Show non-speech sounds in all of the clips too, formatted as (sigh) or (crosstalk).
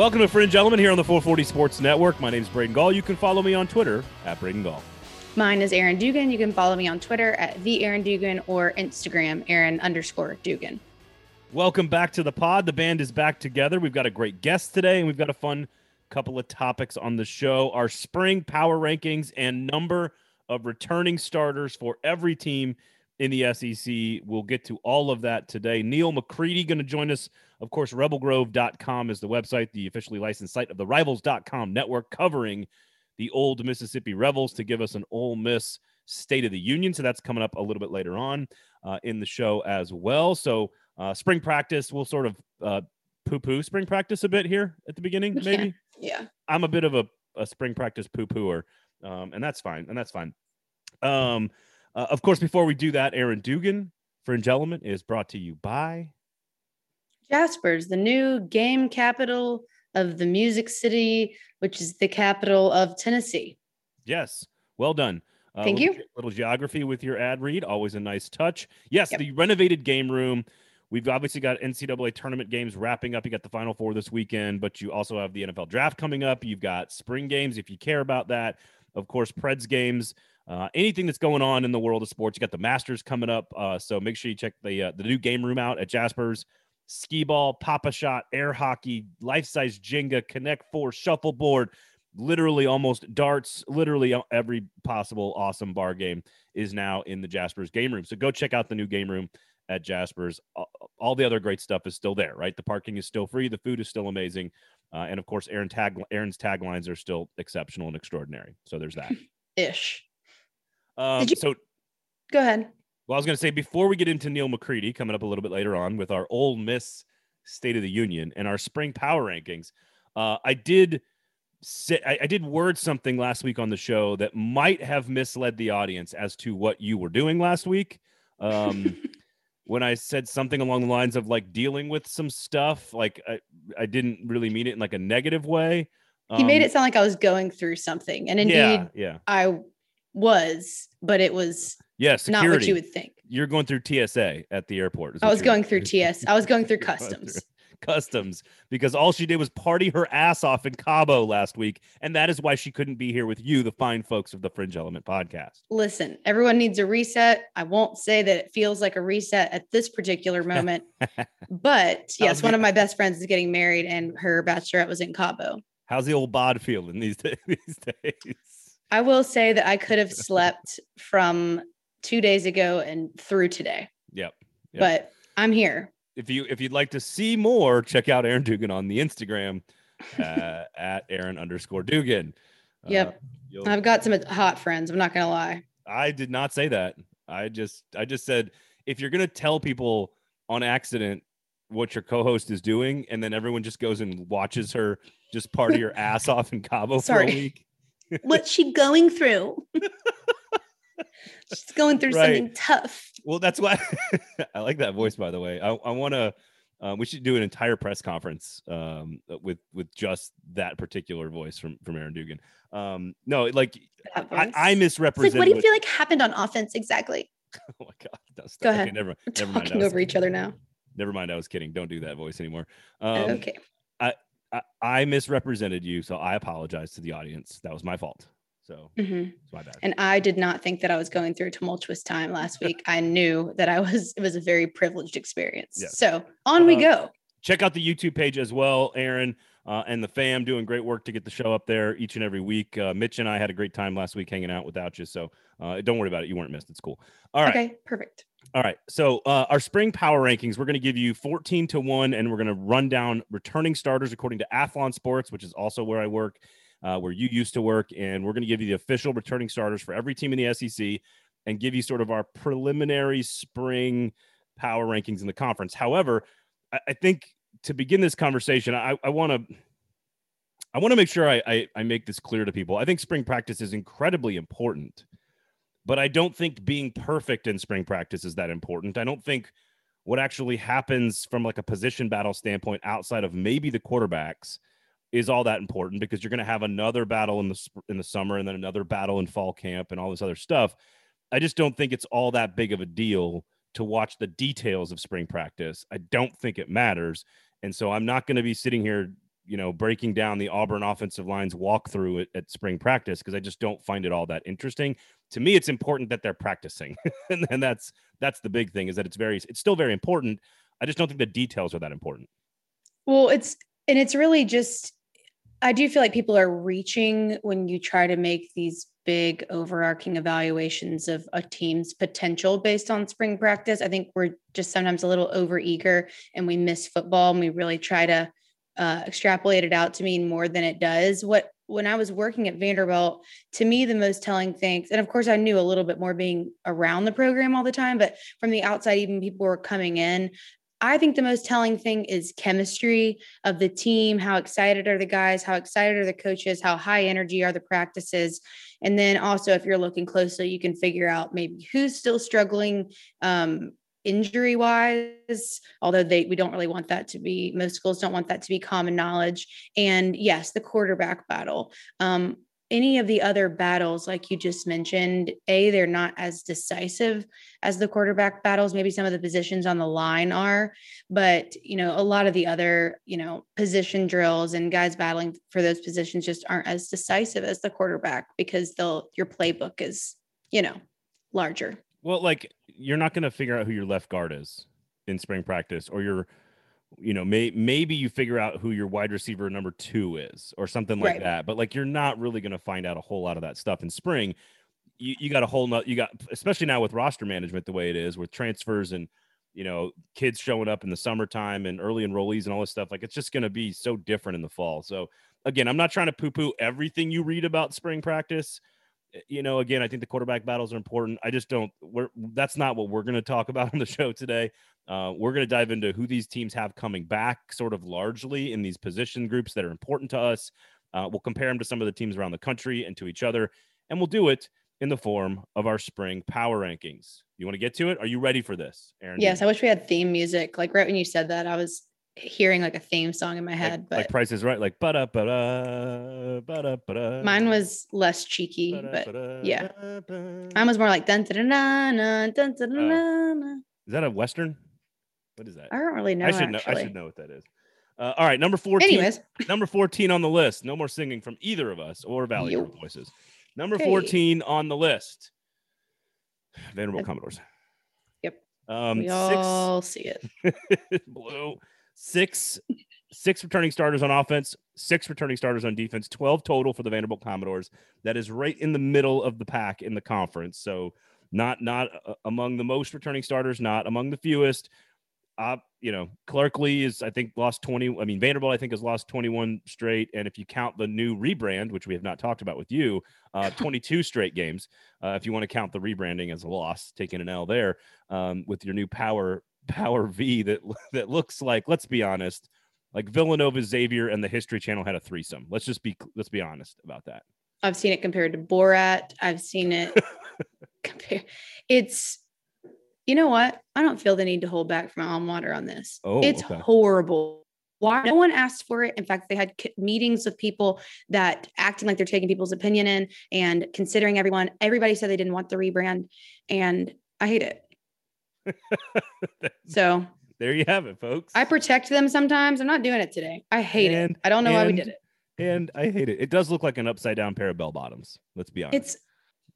Welcome to Fringe Element here on the 440 Sports Network. My name is Braden Gall. You can follow me on Twitter at Braden Gall. Mine is Aaron Dugan. You can follow me on Twitter at the Aaron Dugan or Instagram Aaron underscore Dugan. Welcome back to the pod. The band is back together. We've got a great guest today, and we've got a fun couple of topics on the show. Our spring power rankings and number of returning starters for every team in the SEC. We'll get to all of that today. Neal McCready going to join us. Of course, rebelgrove.com is the website, the officially licensed site of the rivals.com network covering the old Mississippi Rebels to give us an Ole Miss State of the Union. So that's coming up a little bit later on uh, in the show as well. So uh, spring practice, we'll sort of uh, poo poo spring practice a bit here at the beginning, (laughs) maybe. Yeah. I'm a bit of a, a spring practice poo pooer, um, and that's fine. And that's fine. Um, uh, of course, before we do that, Aaron Dugan, Fringe Element, is brought to you by Jaspers, the new game capital of the Music City, which is the capital of Tennessee. Yes. Well done. Uh, Thank little, you. Little geography with your ad read, always a nice touch. Yes, Yep. the renovated game room. We've obviously got NCAA tournament games wrapping up. You got the Final Four this weekend, but you also have the NFL draft coming up. You've got spring games if you care about that. Of course, Preds games. Uh, anything that's going on in the world of sports. You got the Masters coming up, uh, so make sure you check the uh, the new game room out at Jasper's. Skee-Ball, Papa shot, air hockey, life size Jenga, Connect Four, shuffleboard, literally almost darts. Literally every possible awesome bar game is now in the Jasper's game room. So go check out the new game room at Jasper's. All- the other great stuff is still there, right? The parking is still free, the food is still amazing, uh, and of course, Aaron tag Aaron's taglines are still exceptional and extraordinary. So there's that. (laughs) Ish. Um, Did you- so Go ahead. well, I was going to say before we get into Neal McCready coming up a little bit later on with our Ole Miss State of the Union and our spring power rankings, uh, I did say I, I did word something last week on the show that might have misled the audience as to what you were doing last week. Um, (laughs) when I said something along the lines of like dealing with some stuff, like I, I didn't really mean it in like a negative way. he made Um, it sound like I was going through something. And indeed, Yeah, yeah, I was, but it was yeah. not what you would think. You're going through TSA at the airport. (laughs) I was going through TS. I was going through customs. customs because all she did was party her ass off in Cabo last week, and that is why she couldn't be here with you, the fine folks of the Fringe Element podcast. Listen, everyone needs a reset. I won't say that it feels like a reset at this particular moment, (laughs) but yes, one of my best friends is getting married and her bachelorette was in Cabo. How's the old bod feeling these (laughs) days? These days? I will say that I could have (laughs) slept from two days ago and through today, Yep. Yep. but I'm here. If you if you'd like to see more, check out Aaron Dugan on the Instagram uh, (laughs) at Aaron underscore Dugan. Yep. Uh, I've got some hot friends. I'm not going to lie. I did not say that. I just I just said if you're gonna tell people on accident what your co-host is doing, and then everyone just goes and watches her just party her (laughs) ass off in Cabo for a week. What's she going through? (laughs) She's going through Right. something tough. Well, that's why (laughs) I like that voice. By the way, I, I want to. Uh, we should do an entire press conference um, with with just that particular voice from from Aaron Dugan. Um, no, like I. I like, what do you what- feel like happened on offense exactly? (laughs) Oh my god! That's Go okay, ahead. never, We're never mind. Talking was- over each other now. Never mind. I was kidding. Don't do that voice anymore. Um, okay. I, I misrepresented you, so I apologize to the audience. That was my fault. So hmm it's my bad. And I did not think that I was going through a tumultuous time last (laughs) week. I knew that I was, it was a very privileged experience. Yes. So on we Uh, go. Check out the YouTube page as well, Aaron uh, and the fam doing great work to get the show up there each and every week. Uh, Mitch and I had a great time last week hanging out without you, so uh, don't worry about it. You weren't missed. It's cool. All right. Okay. Perfect. All right. So uh, our spring power rankings, we're going to give you 14 to 1, and we're going to run down returning starters according to Athlon Sports, which is also where I work, uh, where you used to work. And we're going to give you the official returning starters for every team in the SEC and give you sort of our preliminary spring power rankings in the conference. However, I, I think to begin this conversation, I, want to. I want to make sure I, I I make this clear to people. I think spring practice is incredibly important but I don't think being perfect in spring practice is that important. I don't think what actually happens from like a position battle standpoint outside of maybe the quarterbacks is all that important because you're going to have another battle in the in the summer and then another battle in fall camp and all this other stuff. I just don't think it's all that big of a deal to watch the details of spring practice. I don't think it matters. And so I'm not going to be sitting here you know, breaking down the Auburn offensive lines walkthrough at, at spring practice because I just don't find it all that interesting. To me, it's important that they're practicing, (laughs) and, and that's that's the big thing is that it's very it's still very important. I just don't think the details are that important. Well, it's and it's really just I do feel like people are reaching when you try to make these big overarching evaluations of a team's potential based on spring practice. I think we're just sometimes a little overeager and we miss football and we really try to uh, extrapolate it out to mean more than it does. What when I was working at Vanderbilt, to me, the most telling things, and of course, I knew a little bit more being around the program all the time, but from the outside, even people were coming in. I think the most telling thing is chemistry of the team. How excited are the guys? How excited are the coaches? How high energy are the practices? And then also, if you're looking closely, you can figure out maybe who's still struggling um, injury wise although they we don't really want that to be most schools don't want that to be common knowledge and yes the quarterback battle um, any of the other battles, like you just mentioned, A, they're not as decisive as the quarterback battles. Maybe some of the positions on the line are, but you know, a lot of the other, you know, position drills and guys battling for those positions just aren't as decisive as the quarterback because they'll your playbook is, you know, larger. Well, like you're not going to figure out who your left guard is in spring practice or your you know, may, maybe you figure out who your wide receiver number two is or something like right. that. But like, you're not really going to find out a whole lot of that stuff in spring. You, you got a whole nut, you got, especially now with roster management, the way it is with transfers and, you know, kids showing up in the summertime and early enrollees and all this stuff. Like, it's just going to be so different in the fall. So, again, I'm not trying to poo poo everything you read about spring practice. Eh, you know, again, I think the quarterback battles are important. I just don't, we're, that's not what we're going to talk (laughs) about on the show today. Uh, we're going to dive into who these teams have coming back, sort of largely in these position groups that are important to us. Uh, we'll compare them to some of the teams around the country and to each other, and we'll do it in the form of our spring power rankings. You want to get to it? Are you ready for this, Aaron? Yes, I wish we had theme music. Like right when you said that, I was hearing like a theme song in my head. Like, but like Price is Right, like ba da ba da ba da ba da. Mine was less cheeky, but yeah, mine was more like dun dun dun dun dun dun. dun. Is that a western? What is that? I don't really know. I should actually. know. I should know what that is. Uh, all right, number fourteen. Anyways, (laughs) number fourteen on the list. No more singing from either of us or Valley yep. voices. Number okay. fourteen on the list. Vanderbilt Commodores. Yep. Um, we all see it. (laughs) blue. Six, six returning starters on offense, six returning starters on defense, twelve total for the Vanderbilt Commodores. That is right in the middle of the pack in the conference. So not not uh, among the most returning starters, not among the fewest uh, you know, Clark Lea is, I think, lost 20. I mean, Vanderbilt, I think, has lost 21 straight. And if you count the new rebrand, which we have not talked about with you, uh, (laughs) 22 straight games, uh, if you want to count the rebranding as a loss, taking an L there um, with your new Power Power V that (laughs) that looks like, let's be honest, like Villanova, Xavier, and the History Channel had a threesome. Let's just be let's be honest about that. I've seen it compared to Borat. I've seen it (laughs) compare. It's you know what? I don't feel the need to hold back from alma mater on this. Oh, it's okay. horrible. Why no one asked for it? In fact, they had meetings with people that acting like they're taking people's opinion in and considering everyone. Everybody said they didn't want the rebrand, and I hate it. (laughs) so there you have it, folks. I protect them sometimes. I'm not doing it today. I hate and, it. I don't know and, why we did it. And I hate it. It does look like an upside down pair of bell bottoms. Let's be honest. It's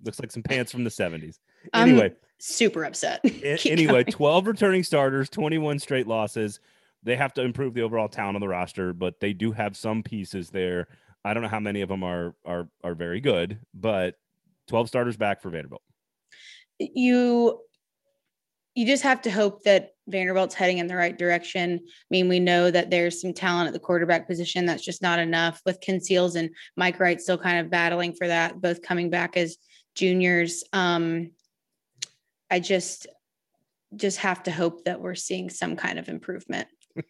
looks like some pants from the 70s. Anyway, I'm super upset. (laughs) anyway, 12 returning starters, 21 straight losses. They have to improve the overall talent on the roster, but they do have some pieces there. I don't know how many of them are are are very good, but 12 starters back for Vanderbilt. You you just have to hope that Vanderbilt's heading in the right direction. I mean, we know that there's some talent at the quarterback position that's just not enough with Ken Seals and Mike Wright still kind of battling for that, both coming back as juniors. Um, I just just have to hope that we're seeing some kind of improvement.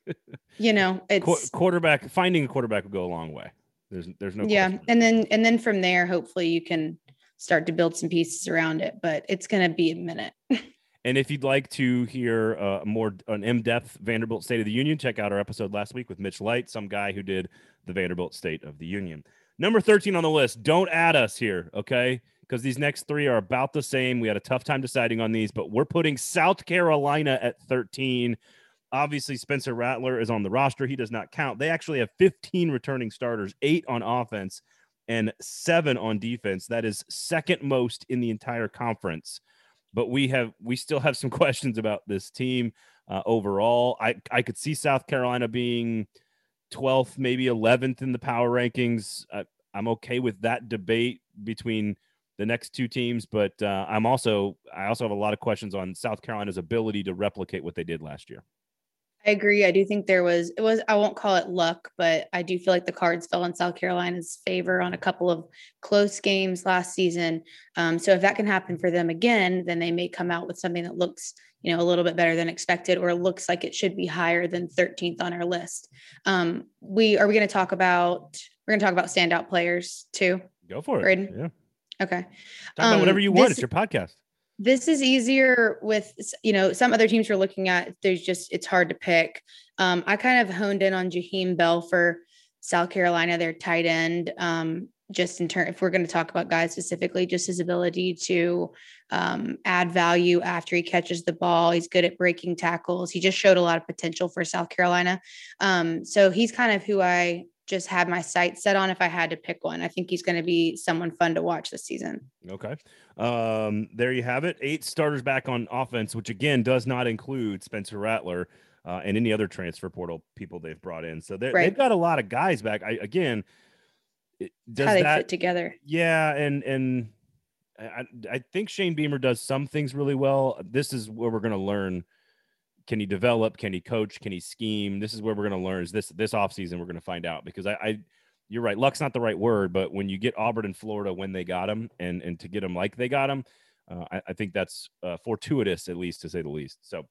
(laughs) you know, it's Qu- quarterback finding a quarterback will go a long way. There's there's no yeah, question. and then and then from there, hopefully you can start to build some pieces around it. But it's going to be a minute. (laughs) and if you'd like to hear uh, more an in-depth Vanderbilt State of the Union, check out our episode last week with Mitch Light, some guy who did the Vanderbilt State of the Union. Number 13 on the list. Don't add us here, okay? because these next three are about the same. We had a tough time deciding on these, but we're putting South Carolina at 13. Obviously, Spencer Rattler is on the roster. He does not count. They actually have 15 returning starters, eight on offense and seven on defense. That is second most in the entire conference. But we have we still have some (laughs) questions about this team uh, overall. I I could see South Carolina being 12th, maybe 11th in the power rankings. Uh, I'm okay with that debate between the next two teams, but uh, I'm also I also have a lot of questions on South Carolina's ability to replicate what they did last year. I agree. I do think there was it was I won't call it luck, but I do feel like the cards fell in South Carolina's favor on a couple of close games last season. Um, so if that can happen for them again, then they may come out with something that looks you know a little bit better than expected, or looks like it should be higher than 13th on our list. Um, we are we going to talk about we're going to talk about standout players too. Go for it. Braden? Yeah. Okay. Talk about whatever Um, you want. this- It's your podcast. This is easier with you know some other teams we're looking at there's just it's hard to pick. Um, i kind of honed in on jaheim bell for south carolina their tight end um, just in turn if we're going to talk about guys specifically just his ability to um, add value after he catches the ball. He's good at breaking tackles. He just showed a lot of potential for south carolina. Um, so he's kind of who i just had my sights set on if i had to pick one i think he's going to be someone fun to watch this season Okay. Um, there you have it. Eight starters back on offense, which again does not include Spencer Rattler uh, and any other transfer portal people they've brought in. So Right. they've got a lot of guys back. I again, does how they that fit together Yeah, and and I, I think Shane Beamer does some things really well. This is where we're going to learn. Can he develop? Can he coach? Can he scheme? This is where we're going to learn. Is this this offseason we're going to find out because I, I, you're right. Luck's not the right word, but when you get Auburn and Florida when they got him, and and to get him like they got him, uh, I, I think that's uh, fortuitous at least to say the least. So.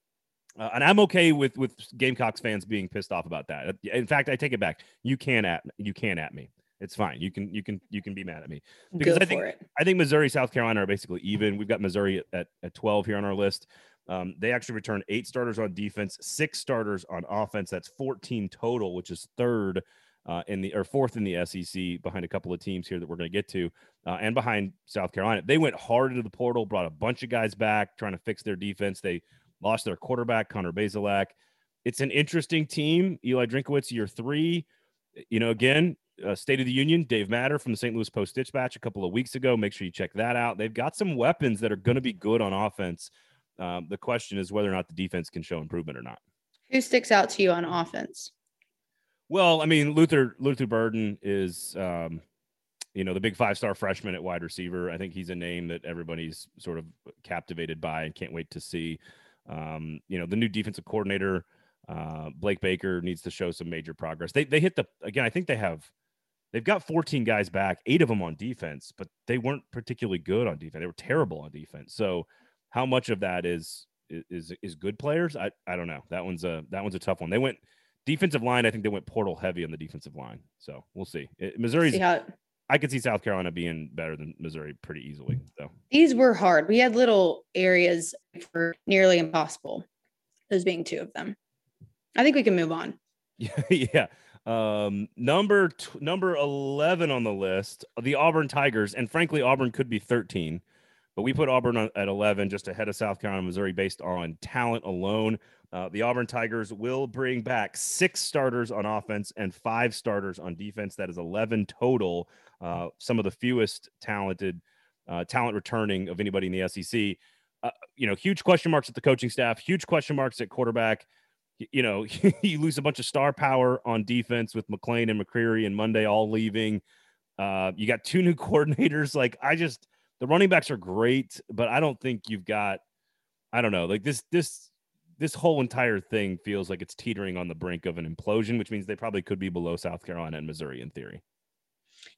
Uh, and I'm okay with with Gamecocks fans being pissed off about that. In fact, I take it back. You can at you can at me. It's fine. You can you can you can be mad at me because Go I think it. I think Missouri, South Carolina are basically even. We've got Missouri at, at, at 12 here on our list. Um, they actually returned eight starters on defense, six starters on offense. That's 14 total, which is third uh, in the or fourth in the SEC behind a couple of teams here that we're going to get to, uh, and behind South Carolina. They went hard into the portal, brought a bunch of guys back, trying to fix their defense. They lost their quarterback, Connor Bazelak. It's an interesting team. Eli Drinkwitz, year three. You know, again, uh, State of the Union, Dave Matter from the St. Louis Post Dispatch a couple of weeks ago. Make sure you check that out. They've got some weapons that are going to be good on offense. Um, the question is whether or not the defense can show improvement or not. Who sticks out to you on offense? Well, I mean, Luther Luther Burden is, um, you know, the big five star freshman at wide receiver. I think he's a name that everybody's sort of captivated by and can't wait to see. Um, you know, the new defensive coordinator, uh, Blake Baker, needs to show some major progress. They they hit the again. I think they have they've got 14 guys back, eight of them on defense, but they weren't particularly good on defense. They were terrible on defense. So, how much of that is is is good players? I I don't know. That one's a that one's a tough one. They went defensive line. I think they went portal heavy on the defensive line. So we'll see. It, Missouri's. See I could see South Carolina being better than Missouri pretty easily. So these were hard. We had little areas for nearly impossible. Those being two of them. I think we can move on. yeah, (laughs) yeah. Um, number t- number eleven on the list, the Auburn Tigers, and frankly, Auburn could be thirteen, but we put Auburn at eleven, just ahead of South Carolina, Missouri, based on talent alone. Uh, the Auburn Tigers will bring back six starters on offense and five starters on defense. That is eleven total. Uh, some of the fewest talented uh, talent returning of anybody in the SEC. Uh, you know, huge question marks at the coaching staff, huge question marks at quarterback y- you know, (laughs) you lose a bunch of star power on defense with McClain and McCreary and Monday all leaving. Uh, you got two new (laughs) coordinators. Like, I just the running backs are great, but I don't think you've got. I don't know. Like this, this, this whole entire thing feels like it's teetering on the brink of an implosion, which means they probably could be below South Carolina and Missouri in theory.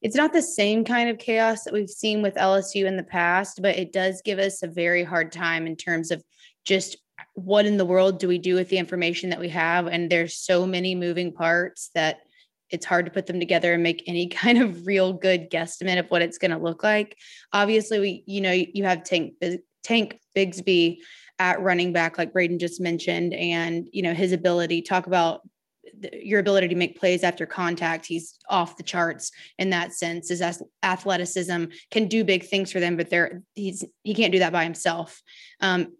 It's not the same kind of chaos that we've seen with LSU in the past, but it does give us a very hard time in terms of just what in the world do we do with the information that we have? And there's so many moving parts that it's hard to put them together and make any (laughs) kind of real good guesstimate of what it's going to look like. Obviously, we, you know, you have Tank Tank Bigsby at running back, like Braden just mentioned, and you know his ability. Talk about your ability to make plays after contact. He's off the charts in that sense. His athleticism can do big things for them, but they're he's he can't do that by himself. Um,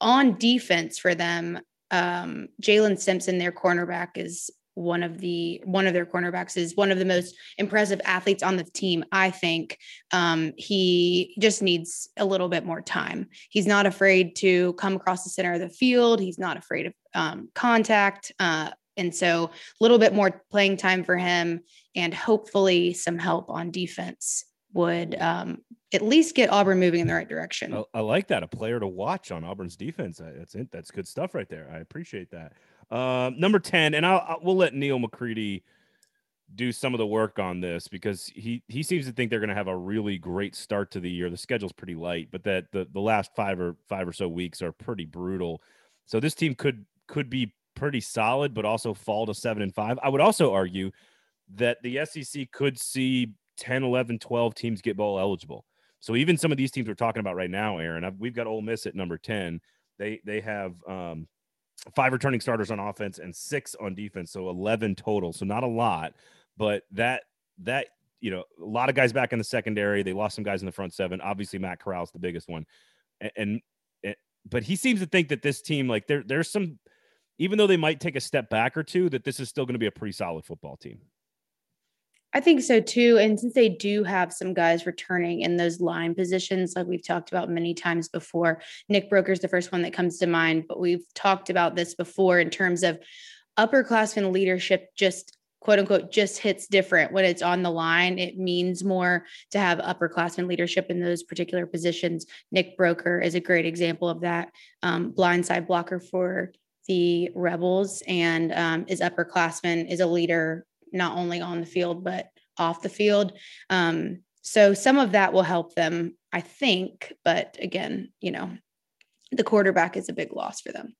on defense for them, um, Jaylin Simpson, their cornerback, is one of the one of their cornerbacks is one of the most impressive athletes on the team i think. Um, he just needs a little bit more time. He's not afraid to come across the center of the field. He's not afraid of um, contact uh, and so a little bit more playing time for him and hopefully some help on defense would um, at least get Auburn moving in the right direction. I, I, like that. A player to watch on Auburn's defense. That's it. That's good stuff right there. I appreciate that. Uh, number 10, and I'll, I'll, we'll let Neal McCready do some of the work on this because he he seems to think they're going to have a really great start to the year. The schedule's pretty light, but that the the last five or five or so weeks are pretty brutal. So this team could could be pretty solid, but also fall to seven and five. I would also argue that the SEC could see 10, 11, 12 teams get bowl eligible. So even some of these teams we're talking about right now, Aaron, I've, we've got Ole Miss at number 10. They they have um, five returning starters on offense and six on defense, so 11 total. So not a lot, but that that you know a lot of guys back in the secondary. They lost some guys in the front seven. Obviously, Matt Corral's the biggest one, and, and, and but he seems to think that this team like there there's some even though they might take a step back or two, that this is still going to be a pretty solid football team. I think so too. And since they do have some guys returning in those line positions, like we've talked about many times before, Nick Broeker's the first one that comes to mind, but we've talked about this before in terms of upperclassmen leadership just quote unquote just hits different when it's on the line. It means more to have upperclassmen leadership in those particular positions. Nick Broeker is a great example of that. Um, blindside blocker for the Rebels and um, is upperclassman, is a leader not only on the field but off the field. Um, so some of that will help them, I think. But again, you know, the quarterback is a big loss for them.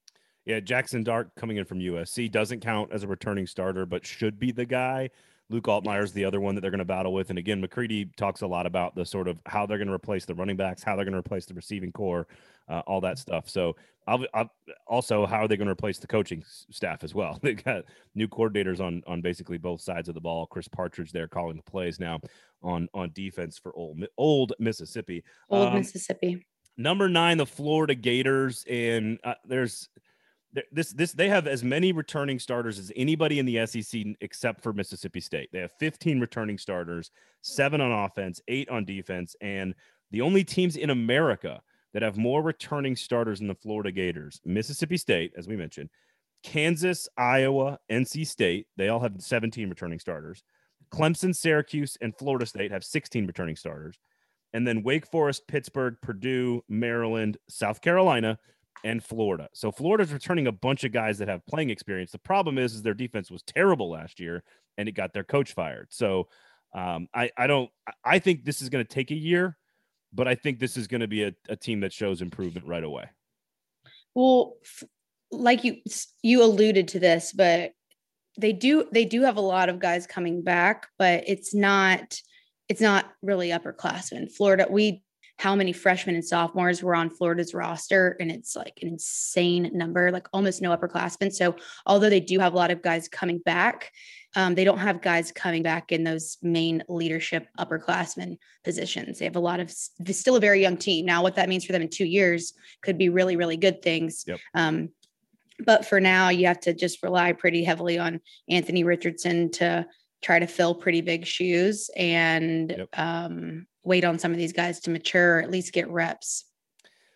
Yeah, Jackson Dart coming in from USC doesn't count as a returning starter, but should be the guy. Luke Altmyer is the other one that they're going to battle with. And again, McCready talks a lot about the sort of how they're going to replace the running backs, how they're going to replace the receiving corps, uh, all that stuff. So I'll, I'll, also, how are they going to replace the coaching staff as well? (laughs) They got new coordinators on on basically both sides of the ball. Chris Partridge there calling the plays now on on defense for old old Mississippi. Old um, Mississippi. Number nine, the Florida Gators, and uh, there's this this they have as many returning starters as anybody in the SEC except for Mississippi State. They have 15 returning starters, seven on offense, eight on defense, and the only teams in America that have more returning starters than the Florida Gators, Mississippi State, as we mentioned, Kansas, Iowa, NC State, they all have 17 returning starters. Clemson, Syracuse, and Florida State have 16 returning starters. And then Wake Forest, Pittsburgh, Purdue, Maryland, South Carolina, and Florida. So Florida's returning a bunch of guys that have playing experience. The problem is, is their defense was terrible last year and it got their coach fired. So um, I, I don't I think this is going to take a year, but I think this is going to be a, a team that shows improvement right away. Well, like you you alluded to this, but they do they do have a lot of guys coming back, but it's not it's not really upperclassmen. Florida, we how many freshmen and sophomores were on Florida's roster, and it's like an insane number, like almost no upperclassmen. So, although they do have a lot of guys coming back, um, they don't have guys coming back in those main leadership upperclassmen positions. They have a lot of still a very young team. Now, what that means for them in two years could be really, really good things. Yep. Um, but for now, you have to just rely pretty heavily on Anthony Richardson to try to fill pretty big shoes and yep. um, wait on some of these guys to mature or at least get reps.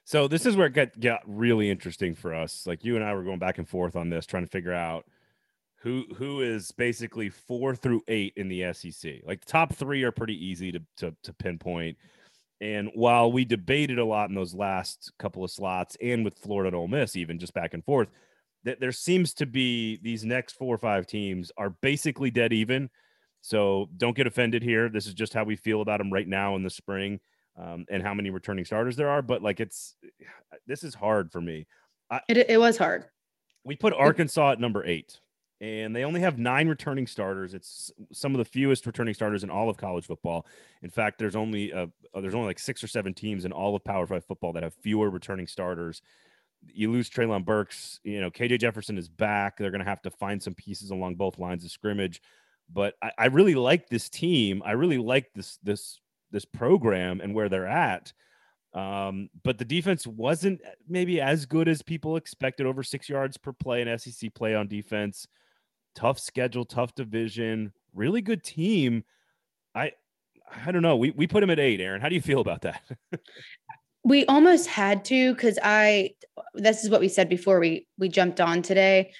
So this is where it got, got really interesting for us. Like you and I were going back and forth on this, trying to figure out who who is basically four through eight in the SEC. Like the top three are pretty easy to to, to pinpoint. And while we debated a lot in those last couple of slots, and with Florida and Ole Miss, even just back and forth, that there seems to be these next four or five teams are basically dead even. So don't get offended here. This is just how we feel about them right now in the spring, um, and how many returning starters there are. But like, it's (sighs) this is hard for me. I, it it was hard. We put Arkansas at number eight, and they only have nine returning starters. It's some of the fewest returning starters in all of college football. In fact, there's only uh, there's only like six or seven teams in all of Power Five football that have fewer returning starters you lose Treylon Burks. You know, KJ Jefferson is back. They're going to have to find some pieces along both lines of scrimmage. But I, I really like this team. I really like this this this program and where they're at. Um, but the defense wasn't maybe as good as people expected. Over six yards per play in SEC play on defense. Tough schedule, tough division, really good team. I I don't know. We we put him at eight, Aaron. How do you feel about that? (laughs) we almost had to because I this is what we said before we we jumped on today.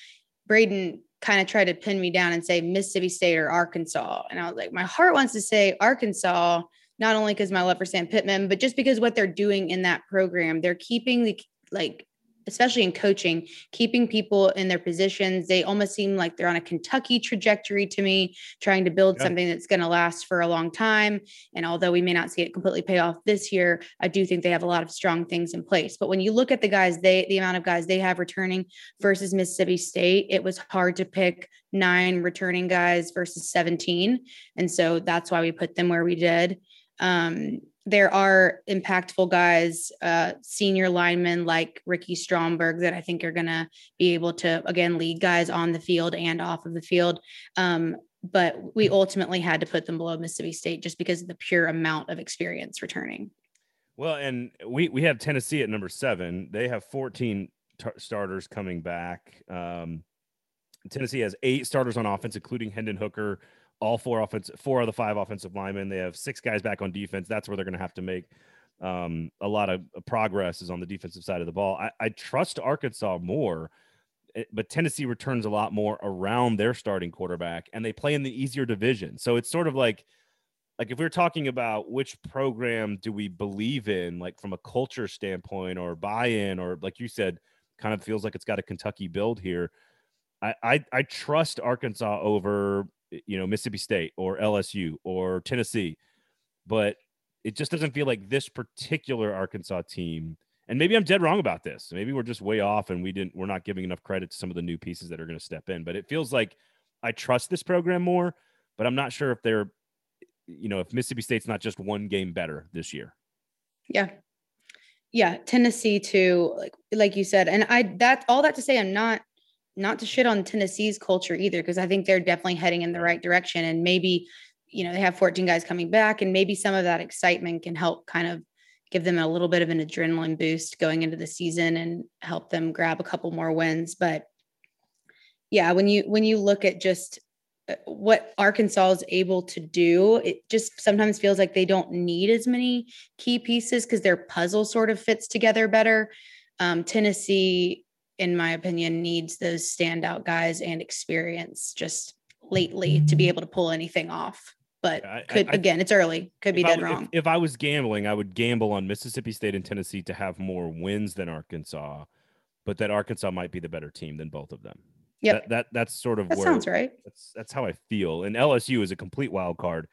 Braden kind of tried to pin me down and say Mississippi State or Arkansas. And I was like, my heart wants to say Arkansas, not only because my love for Sam Pittman, but just because what they're doing in that program. They're keeping the like especially in coaching, keeping people in their positions. They almost seem like they're on a Kentucky trajectory to me, trying to build yeah. something that's going to last for a long time. And although we may not see it completely pay off this year, I do think they have a lot of strong things in place. But when you look at the guys, they the amount of guys they have returning versus Mississippi State, it was hard to pick nine returning guys versus 17. And so that's why we put them where we did. Um, there are impactful guys, uh, senior linemen like Ricky Stromberg, that I think are going to be able to, again, lead guys on the field and off of the field. Um, but we ultimately had to put them below Mississippi State just because of the pure amount of experience returning. Well, and we, we have Tennessee at number seven. They have 14 t- starters coming back. Um, Tennessee has eight starters on offense, including Hendon Hooker, all four offense, four of the five offensive linemen. They have six guys back on defense. That's where they're going to have to make um, a lot of progress is on the defensive side of the ball. I, I trust Arkansas more, eh, but Tennessee returns a lot more around their starting quarterback, and they play in the easier division. So it's sort of like, like if we're talking about which program do we believe in, like from a culture standpoint or buy-in, or like you said, kind of feels like it's got a Kentucky build here. I, I, I trust Arkansas over Eh, you know Mississippi State or LSU or Tennessee, but it just doesn't feel like this particular Arkansas team. And maybe I'm dead wrong about this. Maybe we're just way off, and we didn't. We're not giving enough credit to some of the new pieces that are going to step in. But it feels like I trust this program more, but I'm not sure if they're, you know, if Mississippi State's not just one game better this year. Yeah, yeah, Tennessee too. Like like you said, and I that all that to say, I'm not not to shit on Tennessee's culture either, because I think they're definitely heading in the right direction. And maybe, you know, they have 14 guys coming back, and maybe some of that excitement can help kind of give them a little bit of an adrenaline boost going into the season and help them grab a couple more wins. But yeah, when you when you look at just uh, what Arkansas is able to do, it just sometimes feels like they don't need as many key pieces because their puzzle sort of fits together better. Um, Tennessee in my opinion, needs those standout guys and experience just lately to be mm-hmm. able to pull anything off. But I, could I, again, it's early. Could be dead I, wrong. If, if, I was gambling, I would gamble on Mississippi State and Tennessee to have more wins than Arkansas, but that Arkansas might be the better team than both of them. Yeah, that, that, that's sort of that where, sounds right. That's that's how I feel. And LSU is a complete wild card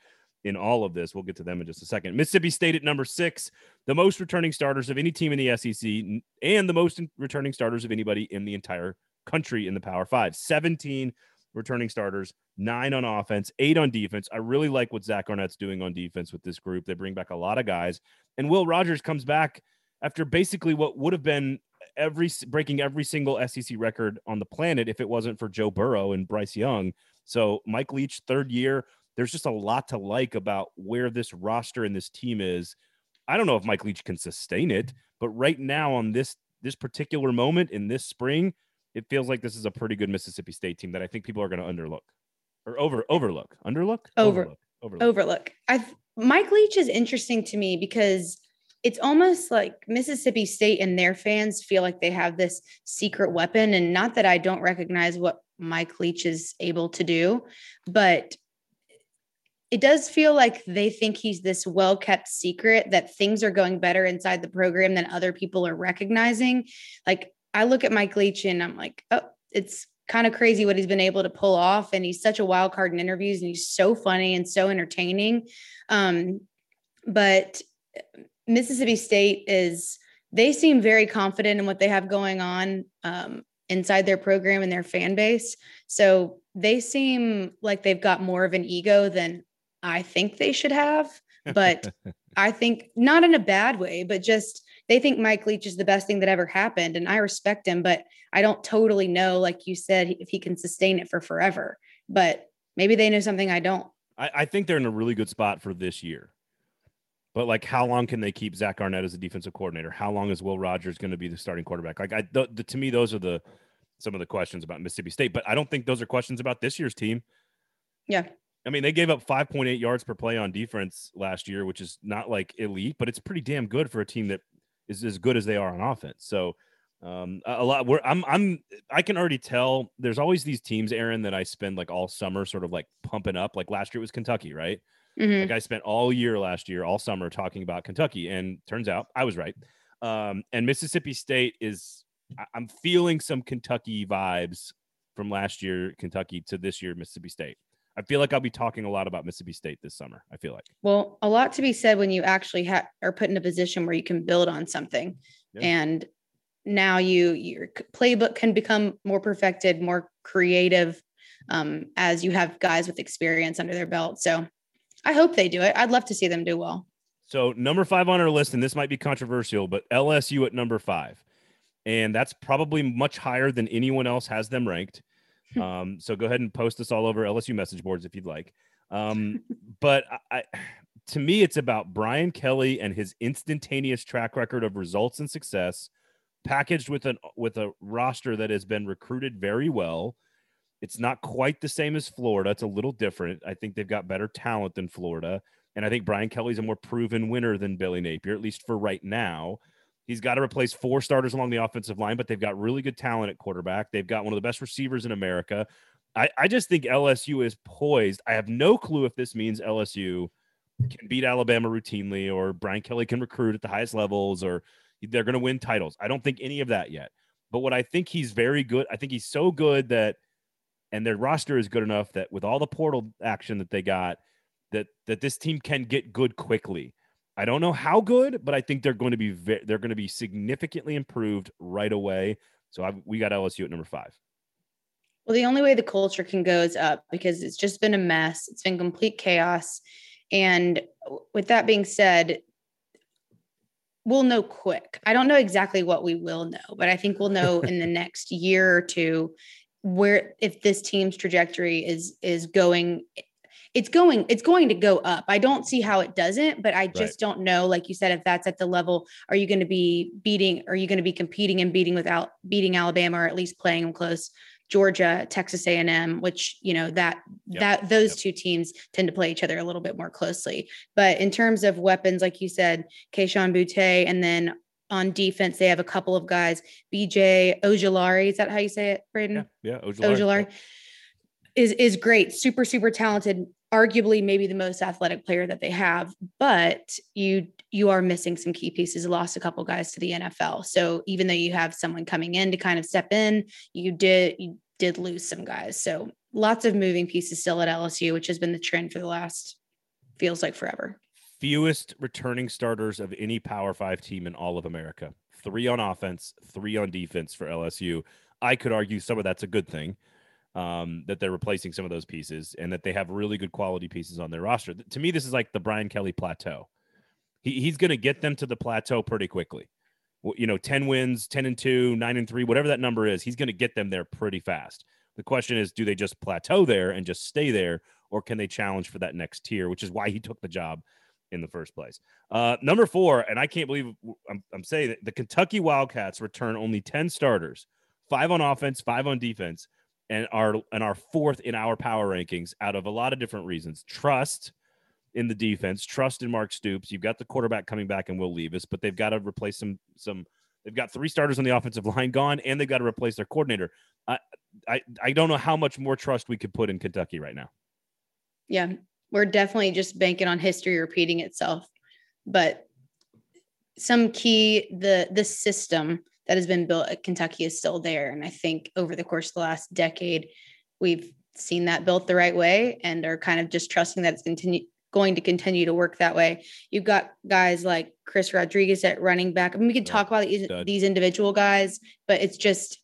in all of this. We'll get to them in just a second. Mississippi State at number six, the most returning starters of any team in the SEC, and the most returning starters of anybody in the entire country in the Power Five. 17 returning starters, nine on offense, eight on defense. I really like what Zach Arnett's doing on defense with this group. They bring back a lot of guys, and Will Rogers comes back after basically what would have been every breaking every single SEC record on the planet if it wasn't for Joe Burrow and Bryce Young. So Mike Leach, third year, there's just a lot to like about where this roster and this team is. I don't know if Mike Leach can sustain it, but right now on this this particular moment in this spring, it feels like this is a pretty good Mississippi State team that I think people are going to underlook or over overlook, underlook, over overlook, overlook. overlook. I Mike Leach is interesting to me because it's almost like Mississippi State and their fans feel like they have this secret weapon. And not that I don't recognize what Mike Leach is able to do, but it does feel like they think he's this well kept secret that things are going better inside the program than other people are recognizing. Like I look at Mike Leach and I'm like, oh, it's kind of crazy what he's been able to pull off. And he's such a wild card in interviews and he's so funny and so entertaining. Um, but Mississippi State is, they seem very confident in what they have going on um, inside their program and their fan base. So they seem like they've got more of an ego than I think they should have, (laughs) but I think not in a bad way, but just they think Mike Leach is the best thing that ever happened. And I respect him, but I don't totally know, like you said, if he can sustain it for forever. But maybe they know something I don't. I, I think they're in a really good spot for this year. But like, how long can they keep Zach Arnett as a defensive coordinator? How long is Will Rogers going to be the starting quarterback? Like, I the, the, to me, those are the some of the questions about Mississippi State. But I don't think those are questions about this year's team. Yeah. I mean, they gave up 5.8 yards per play on defense last year, which is not like elite, but it's pretty damn good for a team that is as good as they are on offense. So um, a lot where I'm I'm I can already tell there's always these teams, Aaron, that I spend like all summer sort of like pumping up. Like last year it was Kentucky, right? Mm-hmm. Like I spent all year last year, all summer talking about Kentucky, and turns out I was right. Um, and Mississippi State is I'm feeling some Kentucky vibes from last year Kentucky to this year Mississippi State. I feel like I'll be talking a lot about Mississippi State this summer. I feel like. Well, a lot to be said when you actually ha- are put in a position where you can build on something, yeah. and now you your playbook can become more perfected, more creative, um, as you have guys with experience under their belt. So, I hope they do it. I'd love to see them do well. So, number five on our list, and this might be controversial, but LSU at number five, and that's probably much higher than anyone else has them ranked. Um, so go ahead and post this all over LSU message boards if you'd like. Um, (laughs) but I, to me, it's about Brian Kelly and his instantaneous track record of results and success, packaged with an with a roster that has been recruited very well. It's not quite the same as Florida. It's a little different. I think they've got better talent than Florida. And I think Brian Kelly's a more proven winner than Billy Napier, at least for right now. He's got to replace four starters along the offensive line, but they've got really good talent at quarterback. They've got one of the best receivers in America. I, I just think LSU is poised. I have no clue if this means LSU can beat Alabama routinely or Brian Kelly can recruit at the highest levels or they're going to win titles. I don't think any of that yet. But what I think he's very good, I think he's so good that, and their roster is good enough that with all the portal action that they got, that that this team can get good quickly. I don't know how good, but I think they're going to be ve- they're going to be significantly improved right away. So I've, we got LSU at number five. Well, the only way the culture can go is up because it's just been a mess. It's been complete chaos. And with that being said, we'll know quick. I don't know exactly what we will know, but I think we'll know in the (laughs) next year or two where if this team's trajectory is is going it's going it's going to go up i don't see how it doesn't but i just right. don't know like you said if that's at the level are you going to be beating are you going to be competing and beating without beating alabama or at least playing them close georgia texas a&m which you know that yep. that those yep. two teams tend to play each other a little bit more closely but in terms of weapons like you said Kayshon Boutte and then on defense, they have a couple of guys. BJ Ojulari, is that how you say it, Braden? Yeah, yeah Ojulari. Ojulari. Yeah. Is is great, super super talented arguably maybe the most athletic player that they have but you you are missing some key pieces. Lost a couple guys to the NFL so even though you have someone coming in to kind of step in you did you did lose some guys. So lots of moving pieces still at LSU which has been the trend for the last feels like forever. Fewest returning starters of any power 5 team in all of America. 3 on offense 3 on defense for LSU I could argue some of that's a good thing um, that they're replacing some of those pieces and that they have really good quality pieces on their roster. To me, this is like the Brian Kelly plateau. He, he's going to get them to the plateau pretty quickly. You know, 10 wins, 10 and 2, 9 and 3, whatever that number is, he's going to get them there pretty fast. The question is, do they just plateau there and just stay there, or can they challenge for that next tier, which is why he took the job in the first place. Uh, number four, and I can't believe I'm, I'm saying that the Kentucky Wildcats return only 10 starters, five on offense, five on defense and are and are fourth in our power rankings out of a lot of different reasons. Trust in the defense, trust in Mark Stoops. You've got the quarterback coming back and Will Levis, but they've got to replace some some. They've got three starters on the offensive line gone, and they've got to replace their coordinator. I I I don't know how much more trust we could put in Kentucky right now. Yeah, we're definitely just banking on history repeating itself, but some key the the system that has been built at Kentucky is still there. And I think over the course of the last decade, we've seen that built the right way and are kind of just trusting that it's continue, going to continue to work that way. You've got guys like Chris Rodriguez at running back. I mean, we could oh, talk about these, these individual guys, but it's just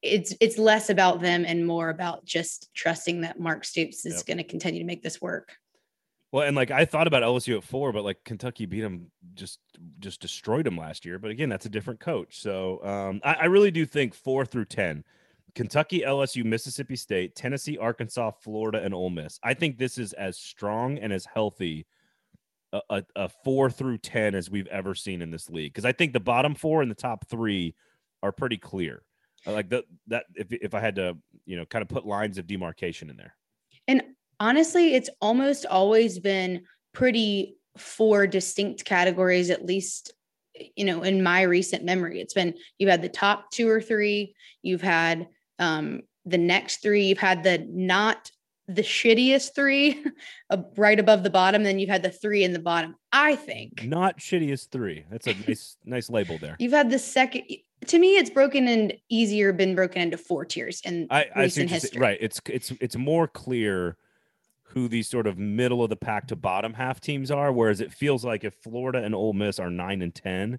it's it's less about them and more about just trusting that Mark Stoops is yep. going to continue to make this work. Well, and like I thought about LSU at four, but like Kentucky beat them, just just destroyed them last year. But again, that's a different coach. So um, I, I really do think four through ten, Kentucky, LSU, Mississippi State, Tennessee, Arkansas, Florida, and Ole Miss. I think this is as strong and as healthy a, a, a four through ten as we've ever seen in this league. Because I think the bottom four and the top three are pretty clear. Like that that if if I had to you know kind of put lines of demarcation in there. And honestly, it's almost always been pretty four distinct categories, at least you know in my recent memory. It's been you've had the top two or three, you've had um, the next three, you've had the not the shittiest three (laughs) right above the bottom then you've had the three in the bottom i think. Not shittiest three. That's a nice nice label there. You've had the second to me it's broken and easier been broken into four tiers in I, recent I history. right. It's it's it's more clear who these sort of middle of the pack to bottom half teams are whereas it feels like if florida and Ole miss are nine and ten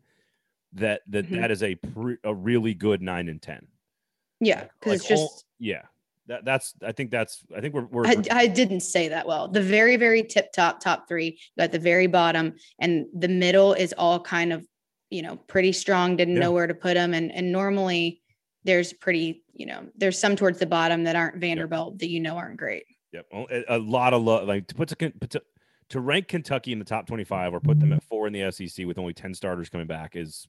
that that, mm-hmm. that is a pre, a really good nine and ten yeah because like it's just yeah that, that's I think that's I think we're, we're I, I, didn't say that well. The very very tip top top three, you at the very bottom, and the middle is all kind of you know pretty strong. Didn't yeah. know where to put them, and and normally there's pretty you know there's some towards the bottom that aren't Vanderbilt that you know aren't great. Yep, a, a lot of love like to put to, to to rank Kentucky in the top 25 or put them at four in the SEC with only 10 starters coming back is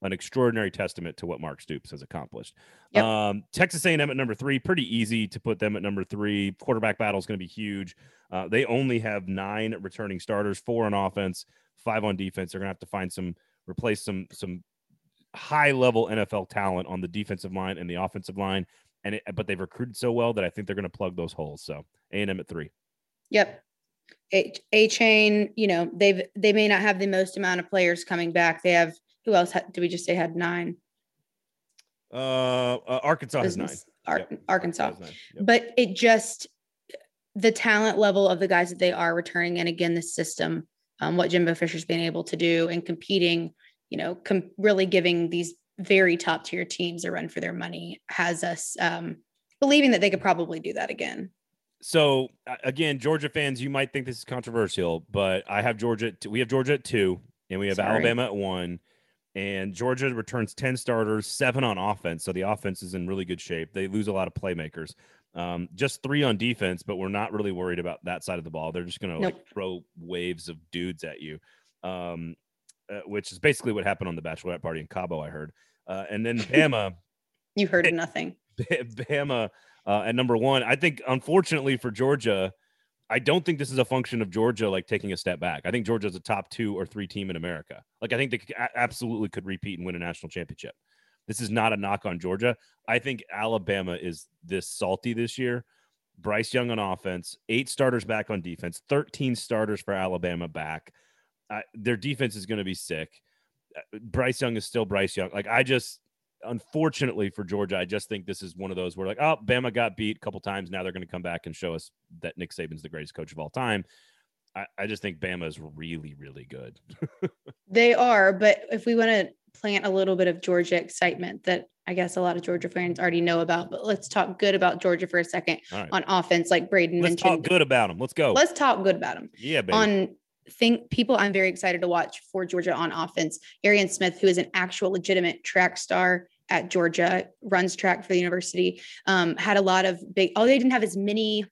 an extraordinary testament to what Mark Stoops has accomplished. Yep. Um, Texas A&M at number three, pretty easy to put them at number three. Quarterback battle is going to be huge. Uh, they only have nine returning starters, four on offense, five on defense. They're going to have to find some replace some some high level NFL talent on the defensive line and the offensive line. And it, but they've recruited so well that I think they're going to plug those holes. So A&M at three. Yep. A, chain. you know, they've they may not have the most amount of players coming back. They have who else had, did we just say had nine? Uh, uh Arkansas Business, has nine. Ar- yep. Arkansas. Nine. Yep. But it just the talent level of the guys that they are returning, and again, the system, um, what Jimbo Fisher's been able to do and competing, you know, com- really giving these very top tier teams a run for their money has us um, believing that they could probably do that again. So again, Georgia fans, you might think this is controversial, but I have Georgia. We have Georgia at two, and we have Sorry. Alabama at one and Georgia returns 10 starters, seven on offense. So the offense is in really good shape. They lose a lot of playmakers. Um, just three on defense, but we're not really worried about that side of the ball. They're just going to nope. like throw waves of dudes at you, um, uh, which is basically what happened on the bachelorette party in Cabo, I heard. Uh, and then Bama. (laughs) you heard of nothing. (laughs) Bama uh, at number one. I think, unfortunately for Georgia, I don't think this is a function of Georgia like taking a step back. I think Georgia's a top two or three team in America. Like I think they absolutely could repeat and win a national championship. This is not a knock on Georgia. I think Alabama is this salty this year. Bryce Young on offense, eight starters back on defense, 13 starters for Alabama back. Uh, their defense is going to be sick. Bryce Young is still Bryce Young. Like I just unfortunately for Georgia, I just think this is one of those where like, oh, Bama got beat a couple times. Now they're going to come back and show us that Nick Saban's the greatest coach of all time. I, I just think Bama is really, really good. (laughs) they are, but if we want to plant a little bit of Georgia excitement that I guess a lot of Georgia fans already know about, but let's talk good about Georgia for a second right. on offense, like Braden let's mentioned. talk good about them. Let's go. Let's talk good about them. Yeah, baby. On think people I'm very excited to watch for Georgia on offense. Arian Smith, who is an actual legitimate track star at Georgia, runs track for the university, um, had a lot of big, oh, they didn't have as many.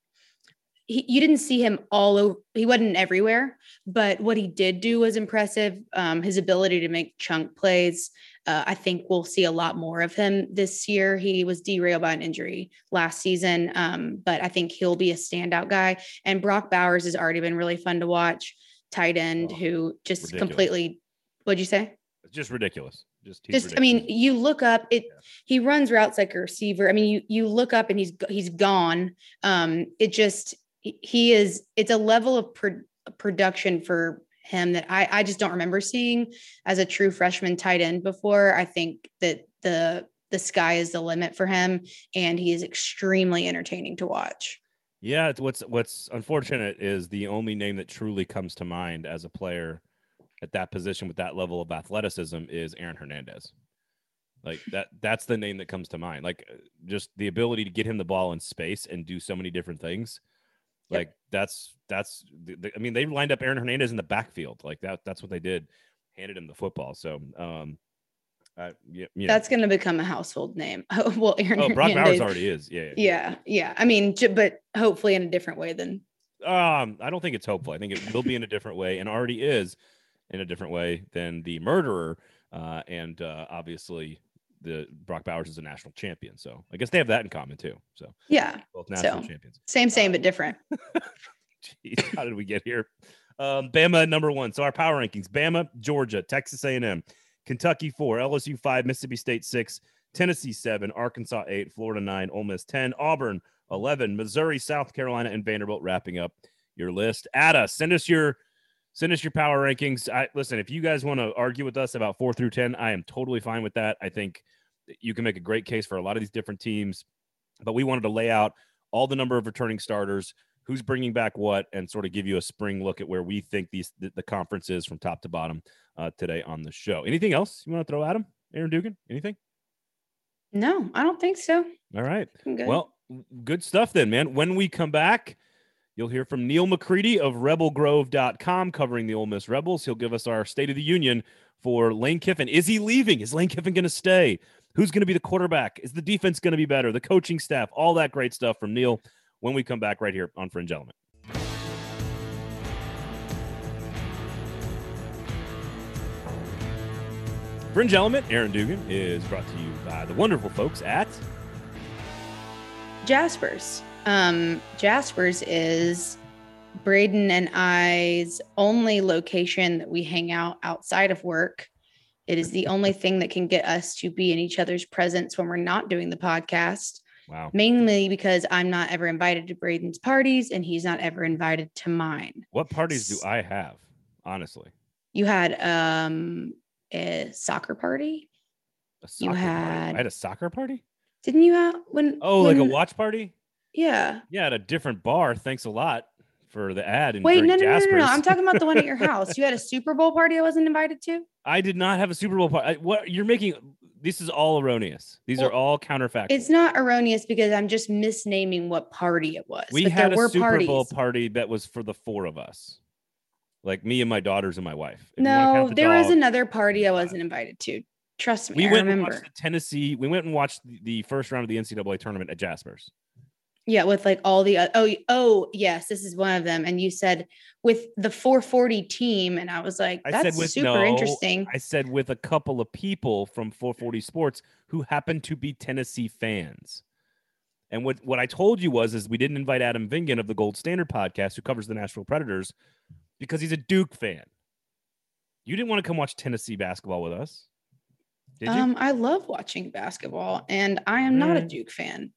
He, you didn't see him all over. He wasn't everywhere, but what he did do was impressive. Um, his ability to make chunk plays. Uh, I think we'll see a lot more of him this year. He was derailed by an injury last season, um, but I think he'll be a standout guy. And Brock Bowers has already been really fun to watch tight end oh, who just ridiculous. completely what'd you say? It's just ridiculous. Just, just ridiculous. I mean, you look up it. Yeah. He runs routes like a receiver. I mean, you you look up and he's he's gone. Um, it just he is. It's a level of pro- production for him that I I just don't remember seeing as a true freshman tight end before. I think that the the sky is the limit for him, and he is extremely entertaining to watch. Yeah, what's what's unfortunate is the only name that truly comes to mind as a player at that position with that level of athleticism is Aaron Hernandez. Like that that's the name that comes to mind. Like uh, just the ability to get him the ball in space and do so many different things. Yep. Like that's that's the, I mean they lined up Aaron Hernandez in the backfield. Like that that's what they did. Handed him the football. So um uh, yeah, That's going to become a household name. (laughs) well, Aaron. Oh, Brock Hernandez. Bowers already is. Yeah, yeah. Yeah. Yeah. I mean, but hopefully in a different way than Um, I don't think it's hopeful. I think it will be in a different way, and already is in a different way than the murderer. Uh, and uh, obviously, the Brock Bowers is a national champion, so I guess they have that in common too. So yeah, both national so, champions. Same, same, but different. (laughs) Jeez, how did we get here? Um, Bama number one. So our power rankings: Bama, Georgia, Texas A&M, Kentucky four, LSU five, Mississippi State six, Tennessee seven, Arkansas eight, Florida nine, Ole Miss ten, Auburn eleven, Missouri, South Carolina, and Vanderbilt wrapping up your list. Ada, send us your send us your power rankings. I listen if you guys want to argue with us about four through ten, I am totally fine with that. I think you can make a great case for a lot of these different teams, but we wanted to lay out all the number of returning starters who's bringing back what and sort of give you a spring look at where we think these the, the conference is from top to bottom uh, today on the show. Anything else you want to throw at him, Erin Dugan? Anything? No, I don't think so. All right. Well, good stuff then, man. When we come back, you'll hear from Neal McCready of rebelgrove.com covering the Ole Miss Rebels. He'll give us our State of the Union for Lane Kiffin. Is he leaving? Is Lane Kiffin going to stay? Who's going to be the quarterback? Is the defense going to be better? The coaching staff, all that great stuff from Neal when we come back right here on Fringe Element. Fringe Element, Erin Dugan, is brought to you by the wonderful folks at Jaspers. Um, Jaspers is Braden and I's only location that we hang out outside of work. It is the only thing that can get us to be in each other's presence when we're not doing the podcast. Wow. Mainly because I'm not ever invited to Braden's parties and he's not ever invited to mine. What parties do I have? Honestly. You had um a soccer party. A soccer you had party? I had a soccer party? Didn't you have when Oh, when, like a watch party? Yeah. Yeah, at a different bar. Thanks a lot for the ad. Wait, no, no, no, no, no, I'm talking about the one at your (laughs) house. You had a Super Bowl party I wasn't invited to? I did not have a Super Bowl party. What you're making this is all erroneous. These well, are all counterfactual. It's not erroneous because I'm just misnaming what party it was. We had a Super parties. Bowl party that was for the four of us, like me and my daughters and my wife. If no, the there dog, was another party I wasn't invited to. Trust me, we I went remember. and watched Tennessee. We went and watched the first round of the NCAA tournament at Jaspers. Yeah, with like all the uh, oh oh yes, this is one of them. And you said with the 440 team, and I was like, that's I said with, super no, interesting. I said with a couple of people from 440 Sports who happen to be Tennessee fans. And what what I told you was is we didn't invite Adam Vingan of the Gold Standard podcast, who covers the Nashville Predators, because he's a Duke fan. You didn't want to come watch Tennessee basketball with us. Did you? Um, I love watching basketball, and I am not a mm. Duke fan.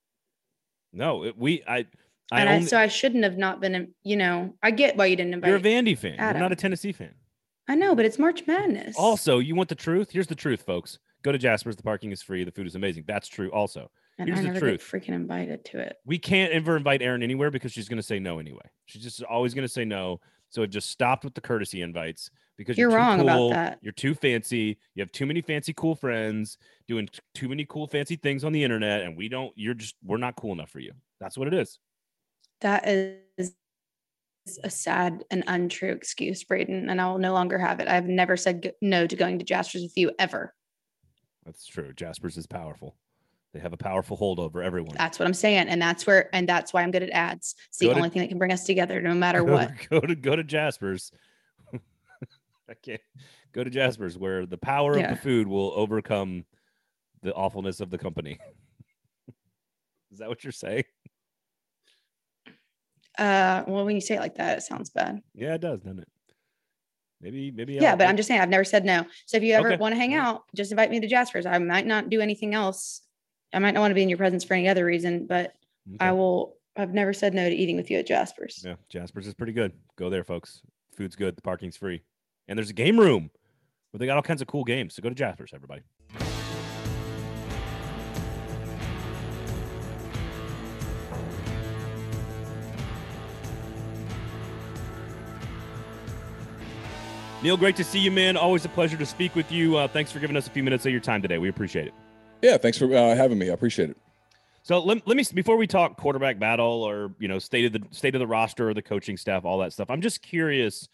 No, it, we I. I and only, I, so I shouldn't have not been, you know, I get why you didn't invite. You're a Vandy fan. Adam. You're not a Tennessee fan. I know, but it's March Madness. Also, you want the truth? Here's the truth, folks. Go to Jasper's. The parking is free. The food is amazing. That's true. Also, and here's I the truth. freaking invited to it. We can't ever invite Erin anywhere because she's going to say no anyway. She's just always going to say no. So it just stopped with the courtesy invites because you're, you're wrong cool, about that. You're too fancy. You have too many fancy, cool friends doing too many cool, fancy things on the internet, and we don't. You're just we're not cool enough for you. That's what it is. That is a sad and untrue excuse, Braden, and I will no longer have it. I've never said no to going to Jaspers with you ever. That's true. Jaspers is powerful. They have a powerful hold over everyone. That's what I'm saying, and that's where, and that's why I'm good at ads. It's the go only to, thing that can bring us together, no matter (laughs) go, what. Go to go to Jaspers. (laughs) I can't go to Jaspers, where the power yeah. of the food will overcome the awfulness of the company. (laughs) Is that what you're saying? Uh, well, when you say it like that, it sounds bad. Yeah, it does, doesn't it? Maybe, maybe. Yeah, I'll but I'm just saying, I've never said no. So if you ever okay. want to hang out, just invite me to Jasper's. I might not do anything else I might not want to be in your presence for any other reason, but okay. I will. I've never said no to eating with you at Jasper's. Yeah, Jasper's is pretty good. Go there, folks. Food's good. The parking's free, and there's a game room where they got all kinds of cool games. So go to Jasper's, everybody. Neal, great to see you, man. Always a pleasure to speak with you. Uh, thanks for giving us a few minutes of your time today. We appreciate it. Yeah, thanks for uh, having me. I appreciate it. So let, let me before we talk quarterback battle or you know state of the state of the roster or the coaching staff, all that stuff. I'm just curious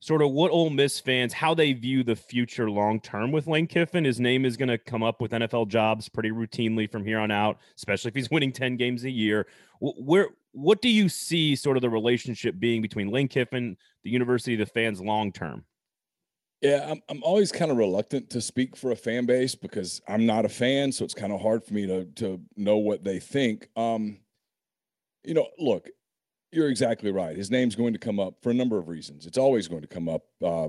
sort of what Ole Miss fans how they view the future long term with Lane Kiffin. His name is going to come up with NFL jobs pretty routinely from here on out, especially if he's (laughs) winning ten games a year. Where what do you see sort of the relationship being between Lane Kiffin, the university, the fans long term? Yeah, I'm I'm always kind of reluctant to speak for a fan base because I'm not a fan, so it's kind of hard for me to to know what they think. Um, you know, look, you're exactly right. His name's going to come up for a number of reasons. It's always going to come up. Uh,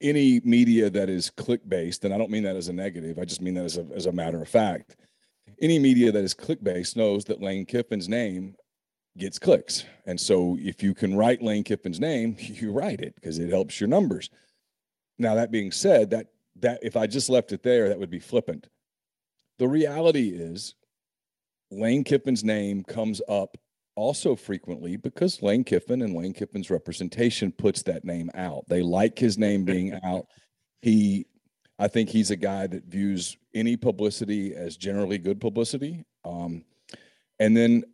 any media that is click based, and I don't mean that as a negative. I just mean that as a as a matter of fact. Any media that is click based knows that Lane Kiffin's name gets clicks, and so if you can write Lane Kiffin's name, (laughs) you write it because it helps your numbers. Now that being said, that that if I just left it there, that would be flippant. The reality is, Lane Kiffin's name comes up also frequently because Lane Kiffin and Lane Kiffin's representation puts that name out. They like his name being (laughs) out. He, I think he's a guy that views any publicity as generally good publicity. Um, and then,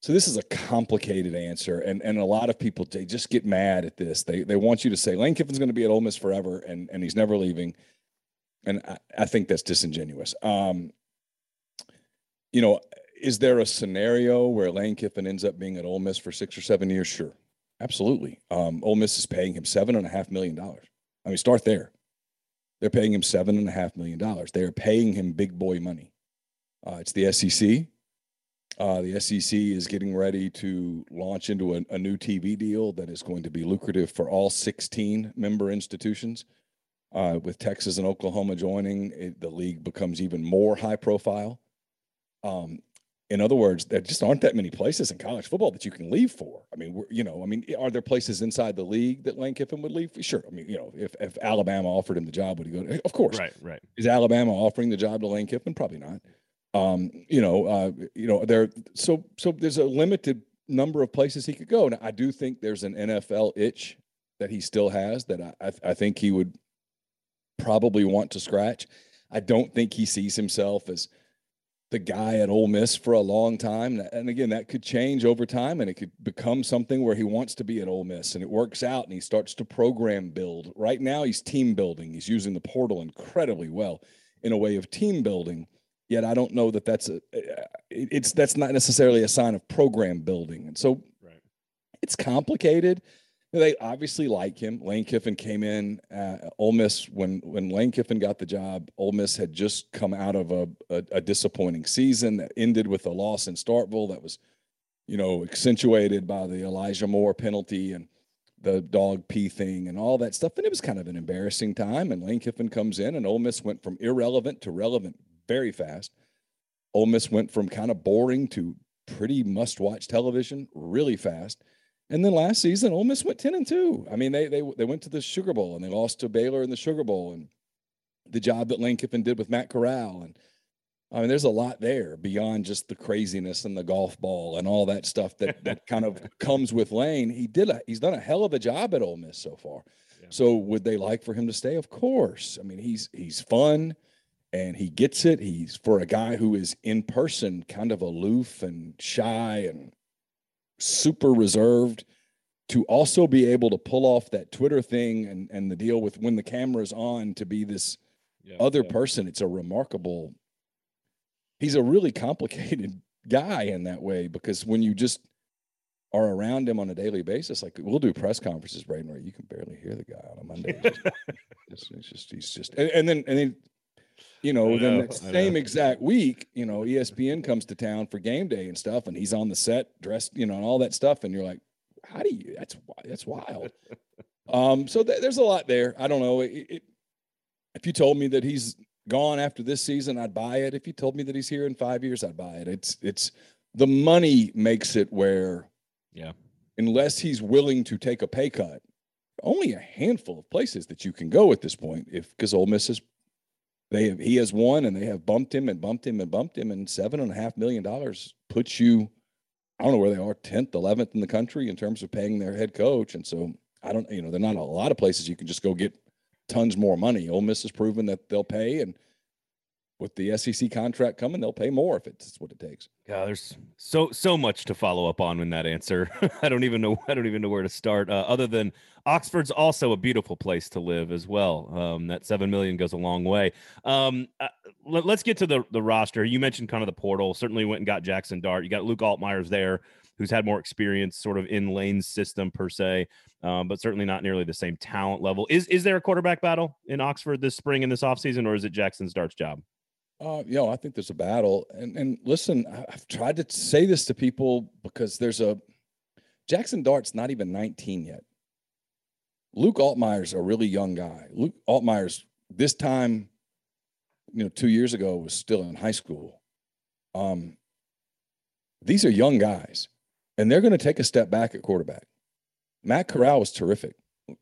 so this is a complicated answer, and and a lot of people they just get mad at this. They they want you to say Lane Kiffin's going to be at Ole Miss forever, and and he's never leaving. And I, I think that's disingenuous. Um, you know, is there a scenario where Lane Kiffin ends up being at Ole Miss for six or seven years? Sure, absolutely. Um, Ole Miss is paying him seven and a half million dollars. I mean, start there. They're paying him seven and a half million dollars. They are paying him big boy money. Uh, it's the SEC. Uh, the SEC is getting ready to launch into a, a, new TV deal that is going to be lucrative for all 16 member institutions. Uh, with Texas and Oklahoma joining, it, the league becomes even more high profile. Um, in other words, there just aren't that many places in college football that you can leave for. I mean, you know, I mean, are there places inside the league that Lane Kiffin would leave? Sure. I mean, you know, if, if Alabama offered him the job, would he go? Of course. Right. Right. Is Alabama offering the job to Lane Kiffin? Probably not. Um, you know, uh, you know, there. So, so there's a limited number of places he could go. Now, I do think there's an NFL itch that he still has that I, I, I think he would probably want to scratch. I don't think he sees himself as the guy at Ole Miss for a long time. And again, that could change over time and it could become something where he wants to be at Ole Miss and it works out and he starts to program build. Right now, he's team building. He's using the portal incredibly well in a way of team building. Yet I don't know that that's a it's that's not necessarily a sign of program building. And so right. it's complicated. They obviously like him. Lane Kiffin came in uh, Ole Miss when when Lane Kiffin got the job. Ole Miss had just come out of a, a, a disappointing season that ended with a loss in Starkville that was, you know, accentuated by the Elijah Moore penalty and the dog pee thing and all that stuff. And it was kind of an embarrassing time. And Lane Kiffin comes in, and Ole Miss went from irrelevant to relevant very fast. Ole Miss went from kind of boring to pretty must-watch television really fast and then last season, Ole Miss went ten and two. I mean, they they they went to the Sugar Bowl and they lost to Baylor in the Sugar Bowl, and the job that Lane Kiffin did with Matt Corral, and I mean, there's a lot there beyond just the craziness and the golf ball and all that stuff that (laughs) that kind of comes with Lane. He did a he's done a hell of a job at Ole Miss so far. Yeah. So would they like for him to stay? Of course. I mean, he's he's fun and he gets it. He's for a guy who is in person kind of aloof and shy and super reserved to also be able to pull off that Twitter thing and, and the deal with when the camera's on to be this yeah, other yeah. person. It's a remarkable, he's a really complicated (laughs) guy in that way because when you just are around him on a daily basis, like we'll do press conferences, Braden, where you can barely hear the guy on a Monday. it's, (laughs) it's, just, he's just, and, and then, and then you know, know then the same know. exact week, you know, ESPN comes to town for game day and stuff, and he's on the set dressed, you know, and all that stuff, and you're like, how do you? That's that's wild. (laughs) um, so th- there's a lot there. I don't know. It, it, if you told me that he's gone after this season, I'd buy it. If you told me that he's here in five years, I'd buy it. It's it's the money makes it where, yeah, unless he's willing to take a pay cut, only a handful of places that you can go at this point. If because Ole Miss is they have, he has won and they have bumped him and bumped him and bumped him and seven and a half million dollars puts you I don't know where they are 10th 11th in the country in terms of paying their head coach and so I don't you know they're not a lot of places you can just go get tons more money Ole Miss has proven that they'll pay and with the SEC contract coming, they'll pay more if it's what it takes. Yeah, there's so so much to follow up on in that answer. (laughs) I don't even know I don't even know where to start. Uh, other than Oxford's also a beautiful place to live as well. Um, that seven million goes a long way. Um, uh, let, us get to the the roster. You mentioned kind of the portal. Certainly went and got Jackson Dart. You got Luke Altmyer's there, who's had more experience, sort of in Lane's system per se, um, but certainly not nearly the same talent level. Is is there a quarterback battle in Oxford this spring in this offseason, or is it Jackson Dart's job? Uh, you know, I think there's a battle, and and listen, I've tried to say this to people because there's a Jackson Dart's not even 19 yet. Luke Altmyer's a really young guy. Luke Altmyer's this time, you know, two years ago was still in high school. Um, these are young guys, and they're going to take a step back at quarterback. Matt Corral was terrific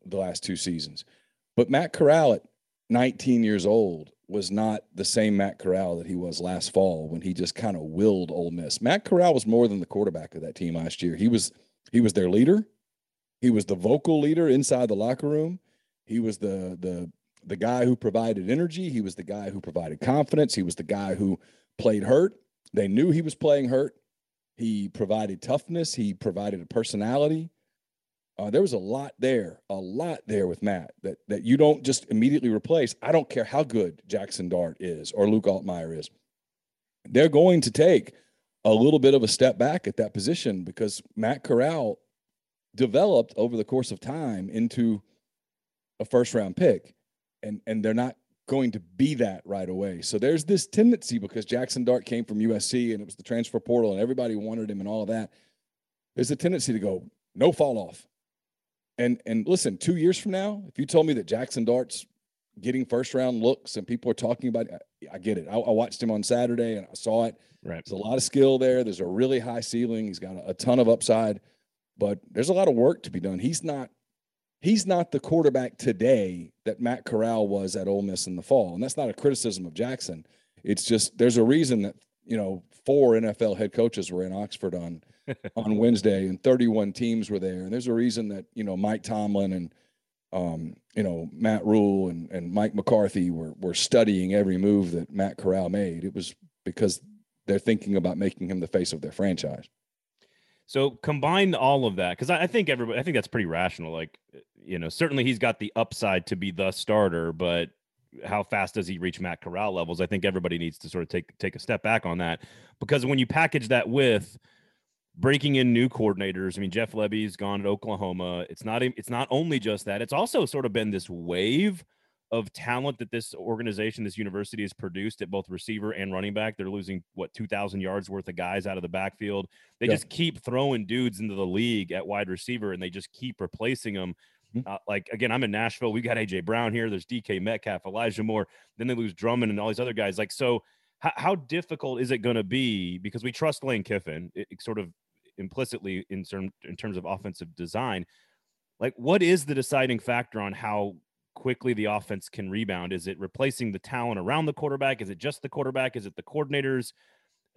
the last two seasons, but Matt Corral at 19 years old was not the same Matt Corral that he was last fall when he just kind of willed Ole Miss. Matt Corral was more than the quarterback of that team last year. He was he was their leader. He was the vocal leader inside the locker room. He was the the the guy who provided energy. He was the guy who provided confidence. He was the guy who played hurt. They knew he was playing hurt. He provided toughness. He provided a personality. Uh, there was a lot there, a lot there with Matt that that you don't just immediately replace. I don't care how good Jackson Dart is or Luke Altmyer is. They're going to take a little bit of a step back at that position because Matt Corral developed over the course of time into a first round pick, and and they're not going to be that right away. So there's this tendency because Jackson Dart came from USC and it was the transfer portal and everybody wanted him and all of that. There's a tendency to go no fall off and and listen, two years from now, if you told me that Jackson Dart's getting first round looks and people are talking about it, I, get it. I, I, watched him on Saturday and I saw it. Right. There's a lot of skill there. There's a really high ceiling. He's got a, a ton of upside, but there's a lot of work to be done. He's not he's not the quarterback today that Matt Corral was at Ole Miss in the fall. And that's not a criticism of Jackson. It's just there's a reason that, you know, four NFL head coaches were in Oxford on on Wednesday, and 31 teams were there. And there's a reason that you know Mike Tomlin and um, you know Matt Rhule and, and Mike McCarthy were were studying every move that Matt Corral made. It was because they're thinking about making him the face of their franchise. So combine all of that because I, I, think everybody, I think that's pretty rational. Like, you know, certainly he's got the upside to be the starter, but how fast does he reach Matt Corral levels? I think everybody needs to sort of take take a step back on that because when you package that with breaking in new coordinators. I mean, Jeff Lebby's gone to Oklahoma. It's not it's not only just that. It's also sort of been this wave of talent that this organization, this university has produced at both receiver and running back. They're losing what 2000 yards worth of guys out of the backfield. They yeah. just keep throwing dudes into the league at wide receiver and they just keep replacing them. Mm-hmm. Uh, like again, I'm in Nashville. We got AJ Brown here. There's DK Metcalf, Elijah Moore. Then they lose Drummond and all these other guys. Like so, how, how difficult is it going to be? Because we trust Lane Kiffin. It, it, sort of implicitly in term in terms of offensive design. Like, what is the deciding factor on how quickly the offense can rebound? Is it replacing the talent around the quarterback? Is it just the quarterback? Is it the coordinators?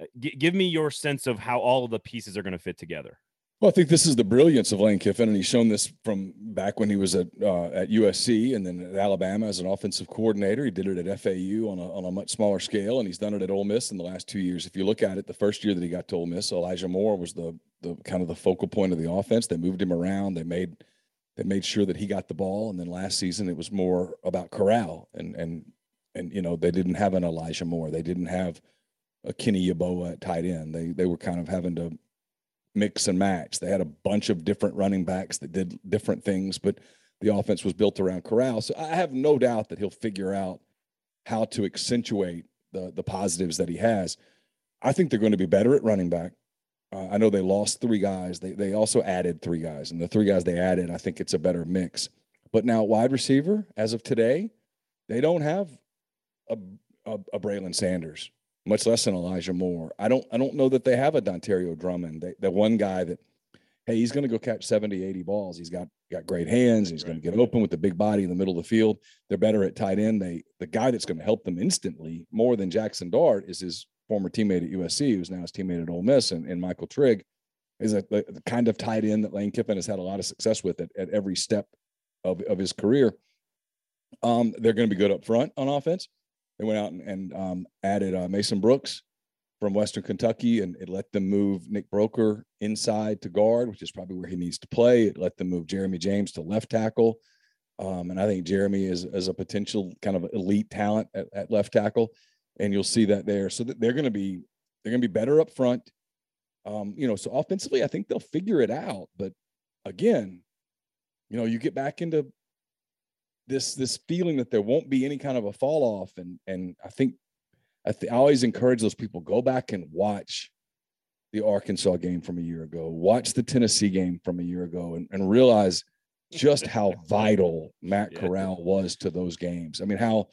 Uh, g- give me your sense of how all of the pieces are going to fit together. Well, I think this is the brilliance of Lane Kiffin, and he's shown this from back when he was at uh, at USC and then at Alabama as an offensive coordinator. He did it at FAU on a, on a much smaller scale, and he's done it at Ole Miss in the last two years. If you look at it, the first year that he got to Ole Miss, Elijah Moore was the the kind of the focal point of the offense. They moved him around. They made they made sure that he got the ball, and then last season it was more about Corral, and and and you know they didn't have an Elijah Moore. They didn't have a Kenny Yeboah at tight end. They they were kind of having to mix and match. They had a bunch of different running backs that did different things, but the offense was built around Corral. So I have no doubt that he'll figure out how to accentuate the the positives that he has. I think they're going to be better at running back. Uh, I know they lost three guys. They they also added three guys, and the three guys they added, I think it's a better mix. But now wide receiver, as of today, they don't have a a, a Braylon Sanders much less than Elijah Moore. I don't I don't know that they have a Dontario Drummond. They, the one guy that hey, he's going to go catch 70, 80 balls. He's got got great hands. He's right. going to get open with the big body in the middle of the field. They're better at tight end. They the guy that's going to help them instantly more than Jackson Dart is his former teammate at USC, who's now his teammate at Ole Miss, and, and Michael Trigg is a, the kind of tight end that Lane Kiffin has had a lot of success with at, at every step of, of his career. Um, they're going to be good up front on offense. They went out and, and um, added uh, Mason Brooks from Western Kentucky, and it let them move Nick Broeker inside to guard, which is probably where he needs to play. It let them move Jeremy James to left tackle. Um, and I think Jeremy is, is a potential kind of elite talent at, at left tackle, and you'll see that there. So that they're going to be they're going to be better up front. Um, you know, so offensively, I think they'll figure it out. But again, you know, you get back into this this feeling that there won't be any kind of a fall off, and and I think I, th- I always encourage those people go back and watch the Arkansas game from a year ago, watch the Tennessee game from a year ago, and, and realize just how vital Matt yeah. Corral was to those games. I mean, how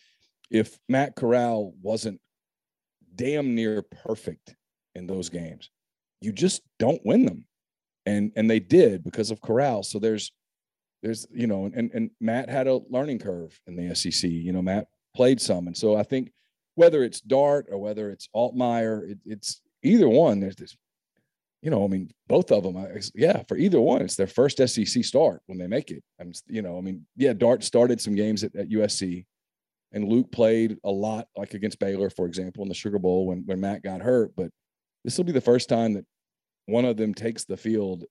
if Matt Corral wasn't damn near perfect in those games, you just don't win them. And and they did because of Corral. So there's there's you know, and and Matt had a learning curve in the SEC. You know, Matt played some, and so I think whether it's Dart or whether it's Altmyer, it, it's either one. There's this, you know, I mean, both of them. I, yeah, for either one, it's their first SEC start when they make it. I'm, you know, I mean, yeah, Dart started some games at, at USC, and Luke played a lot, like against Baylor, for example, in the Sugar Bowl when when Matt got hurt. But this will be the first time that one of them takes the field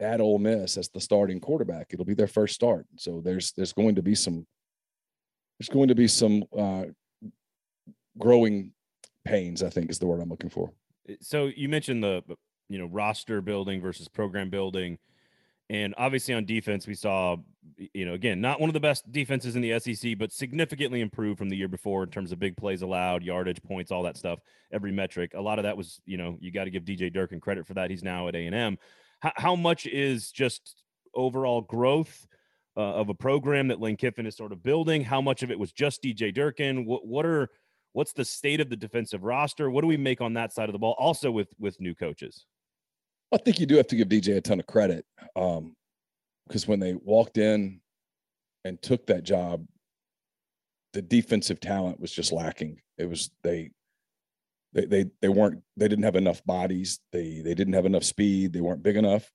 at Ole Miss as the starting quarterback. It'll be their first start. So there's there's going to be some there's going to be some uh, growing pains, I think is the word I'm looking for. Eh, so you mentioned the you know roster building versus program building. And obviously on defense, we saw, you know, again, not one of the best defenses in the SEC, but significantly improved from the year before in terms of big plays allowed, yardage, points, all that stuff, every metric. A lot of that was, you know, you got to give DJ Durkin credit for that. He's now at A&M. How, how much is just overall growth uh, of a program that Lane Kiffin is sort of building? How much of it was just DJ Durkin? What, what are – What's the state of the defensive roster? What do we make on that side of the ball? Also with with new coaches. I think you do have to give DJ a ton of credit because um, when they walked in and took that job, the defensive talent was just lacking. It was they they they they weren't they didn't have enough bodies. They they didn't have enough speed. They weren't big enough.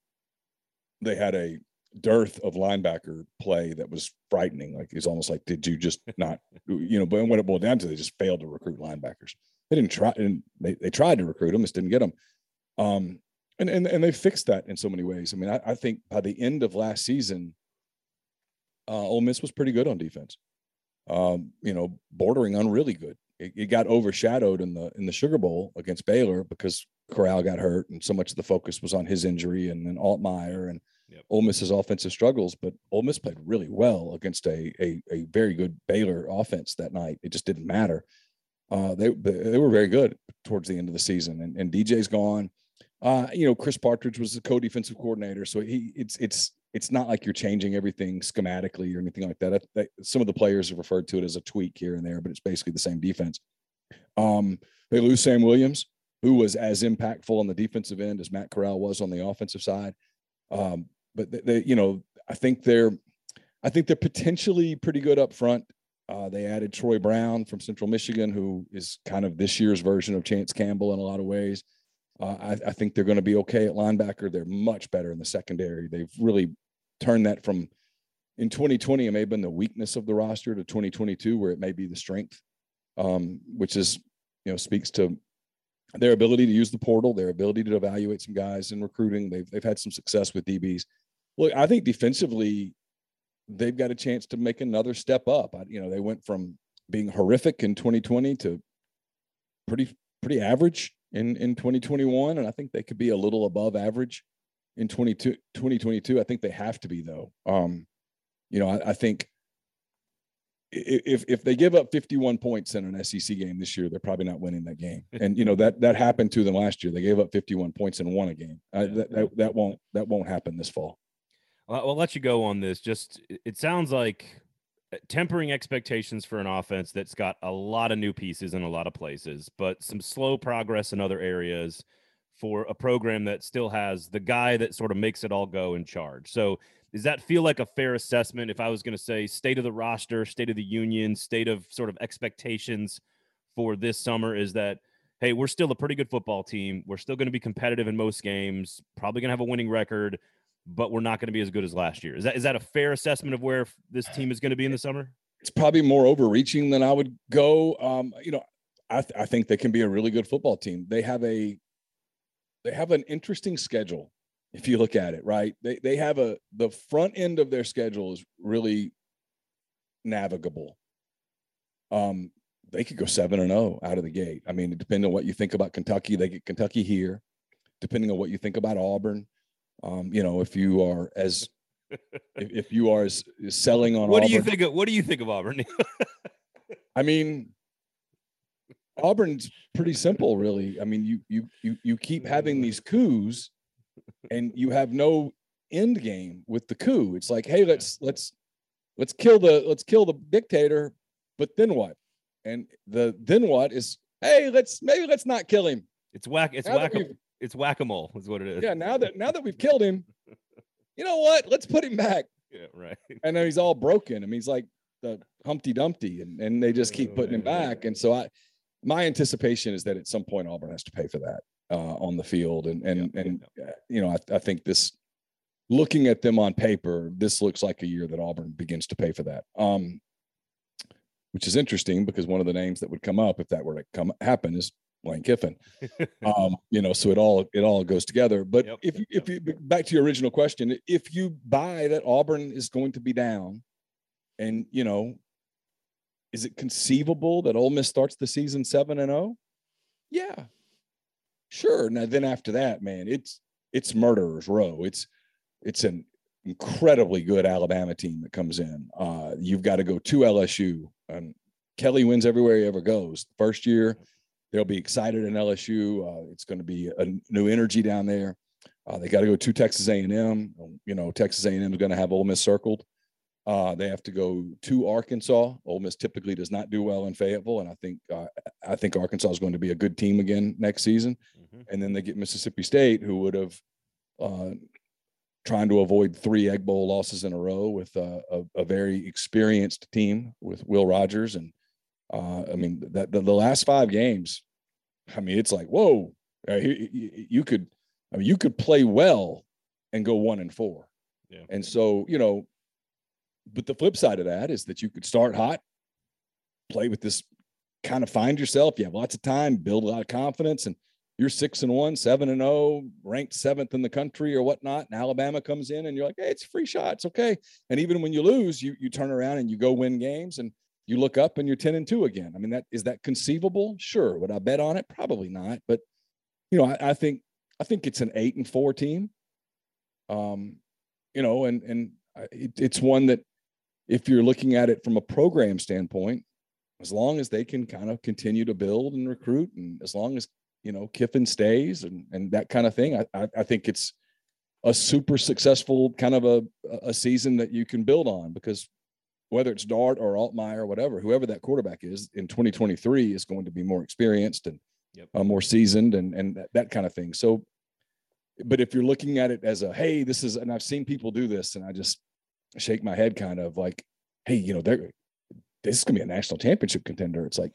They had a dearth of linebacker play that was frightening. Like it's almost like, did you just (laughs) not, you know? But when it boiled down to, they just failed to recruit linebackers. They didn't try, and they, they tried to recruit them, just didn't get them. Um, and and and they fixed that in so many ways. I mean, I, I think by the end of last season, uh, Ole Miss was pretty good on defense. Um, you know, bordering on really good. It, it got overshadowed in the in the Sugar Bowl against Baylor because Corral got hurt, and so much of the focus was on his injury and then Altmyer and yep. Ole Miss's offensive struggles, but Ole Miss played really well against a, a, a very good Baylor offense that night. It just didn't matter. Uh, they they were very good towards the end of the season, and, and DJ's gone. Uh, you know, Chris Partridge was the co-defensive coordinator, so he it's it's it's not like you're changing everything schematically or anything like that. I, some of the players have referred to it as a tweak here and there, but it's basically the same defense. Um, they lose Sam Williams, who was as impactful on the defensive end as Matt Corral was on the offensive side. Um, but they, they, you know, I think they're, I think they're potentially pretty good up front. Uh, they added Troy Brown from Central Michigan, who is kind of this year's version of Chance Campbell in a lot of ways. Uh, I, I, think they're going to be okay at linebacker. They're much better in the secondary. They've really turned that from in 2020, it may have been the weakness of the roster to 2022, where it may be the strength, um, which is, you know, speaks to their ability to use the portal, their ability to evaluate some guys in recruiting. They've, they've had some success with DBs look, I think defensively, they've got a chance to make another step up. I, you know, they went from being horrific in 2020 to pretty pretty average in in 2021, and I think they could be a little above average in 22, 2022. I think they have to be though. Um, you know, I, I think if if they give up 51 points in an SEC game this year, they're probably not winning that game. And you know that that happened to them last year. They gave up 51 points and won a game. Uh, that, that, that won't that won't happen this fall. I'll let you go on this. Just it sounds like uh, tempering expectations for an offense that's got a lot of new pieces in a lot of places, but some slow progress in other areas for a program that still has the guy that sort of makes it all go in charge. So, does that feel like a fair assessment if I was going to say state of the roster, state of the union, state of sort of expectations for this summer is that hey, we're still a pretty good football team. We're still going to be competitive in most games, probably going to have a winning record but we're not going to be as good as last year. Is that is that a fair assessment of where this team is going to be in the summer? it's probably more overreaching than I would go. Um, you know, I, th- I think they can be a really good football team. They have a they have an interesting schedule if you look at it, right? They they have a the front end of their schedule is really navigable. Um, they could go seven and zero oh out of the gate. I mean, depending on what you think about Kentucky, they get Kentucky here. Depending on what you think about Auburn, um, you know, if you are as (laughs) if, if you are as, as selling on what Auburn, do you think of what do you think of Auburn? (laughs) I mean, Auburn's pretty simple, really. I mean, you you you you keep having these coups, and you have no end game with the coup. It's like, hey, let's let's let's kill the let's kill the dictator, but then what? And the then what is, hey, let's maybe let's not kill him. It's whack. It's Now whack. It's whack a mole. Is what it is. Yeah, now that now that we've killed him, you know what? Let's put him back. (laughs) Yeah, right. And then he's all broken. I mean, he's like the Humpty Dumpty, and and they just keep oh, putting him back. And so I, my anticipation is that at some point Auburn has to pay for that uh, on the field, and and Yeah, and uh, you know I, I think this, looking at them on paper, this looks like a year that Auburn begins to pay for that. Um, which is interesting because one of the names that would come up if that were to come happen is Lane Kiffin. (laughs) um, you know, so it all it all goes together. But Yep, if yep. if you back to your original question, if you buy that Auburn is going to be down, and you know, is it conceivable that Ole Miss starts the season seven and zero? Yeah, sure. Now then after that, man, it's it's murderers row. It's it's an incredibly good Alabama team that comes in. Uh, you've got to go to LSU. And Kelly wins everywhere he ever goes. First year, they'll be excited in LSU. Uh, it's going to be a new energy down there. Uh, they got to go to Texas A&M. You know, Texas A&M is going to have Ole Miss circled. Uh, they have to go to Arkansas. Ole Miss typically does not do well in Fayetteville, and I think uh, I think Arkansas is going to be a good team again next season Mhm. and then they get Mississippi State, who would have uh, trying to avoid three Egg Bowl losses in a row with uh, a, a very experienced team with Will Rogers, and uh, I mean that the, the last five games, I mean it's like whoa, uh, you could, I mean you could play well and go one and four, Yeah. and so you know, but the flip side of that is that you could start hot, play with this, kind of find yourself. You have lots of time, build a lot of confidence, and you're six and one, seven and oh, ranked seventh in the country or whatnot, and Alabama comes in and you're like, hey, it's free shot, it's okay. And even when you lose, you you turn around and you go win games and you look up and you're 10 and 2 again. I mean, that is that conceivable? Sure. Would I bet on it? Probably not. But you know, I, I think I think it's an eight and four team. Um, you know, and and it, it's one that if you're looking at it from a program standpoint, as long as they can kind of continue to build and recruit, and as long as you know Kiffin stays and and that kind of thing, I I, I think it's a super successful kind of a a season that you can build on because whether it's Dart or Altmyer or whatever, whoever that quarterback is in 2023 is going to be more experienced and Yep. uh, more seasoned and and that, that kind of thing. So, but if you're looking at it as a hey, this is and I've seen people do this, and I just shake my head kind of like, hey, you know, they're this is gonna be a national championship contender. It's like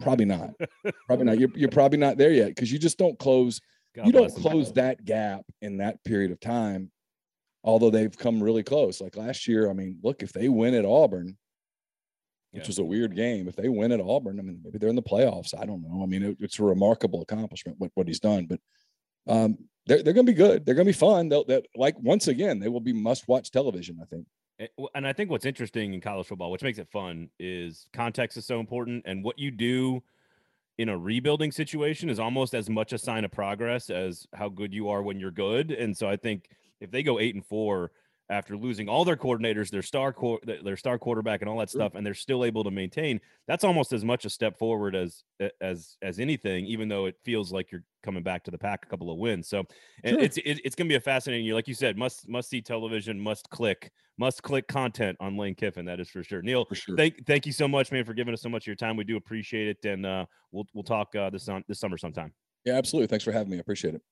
probably not, (laughs) probably not. You're you're probably not there yet because you just don't close God you don't close that gap in that period of time although they've come really close like last year i mean look if they win at auburn which Yeah. was a weird game if they win at auburn i mean maybe they're in the playoffs i don't know i mean it- it's a remarkable accomplishment what, what he's done but um they're, they're going to be good. They're going to be fun. They'll that like once again they will be must watch television i think. Eh, And I think what's interesting in college football, which makes it fun, is context is so important, and what you do in a rebuilding situation is almost as much a sign of progress as how good you are when you're good. And so I think if they go eight and four after losing all their coordinators, their star quar- their star quarterback, and all that stuff, and they're still able to maintain, that's almost as much a step forward as as as anything. Even though it feels like you're coming back to the pack a couple of wins, so and Sure. it's it, it's gonna be a fascinating year, like you said, must must see television, must click, must click content on Lane Kiffin. That is for sure. Neal, for sure thank thank you so much, man, for giving us so much of your time. We do appreciate it, and uh, we'll we'll talk uh, this on this summer sometime. yeah absolutely thanks for having me i appreciate it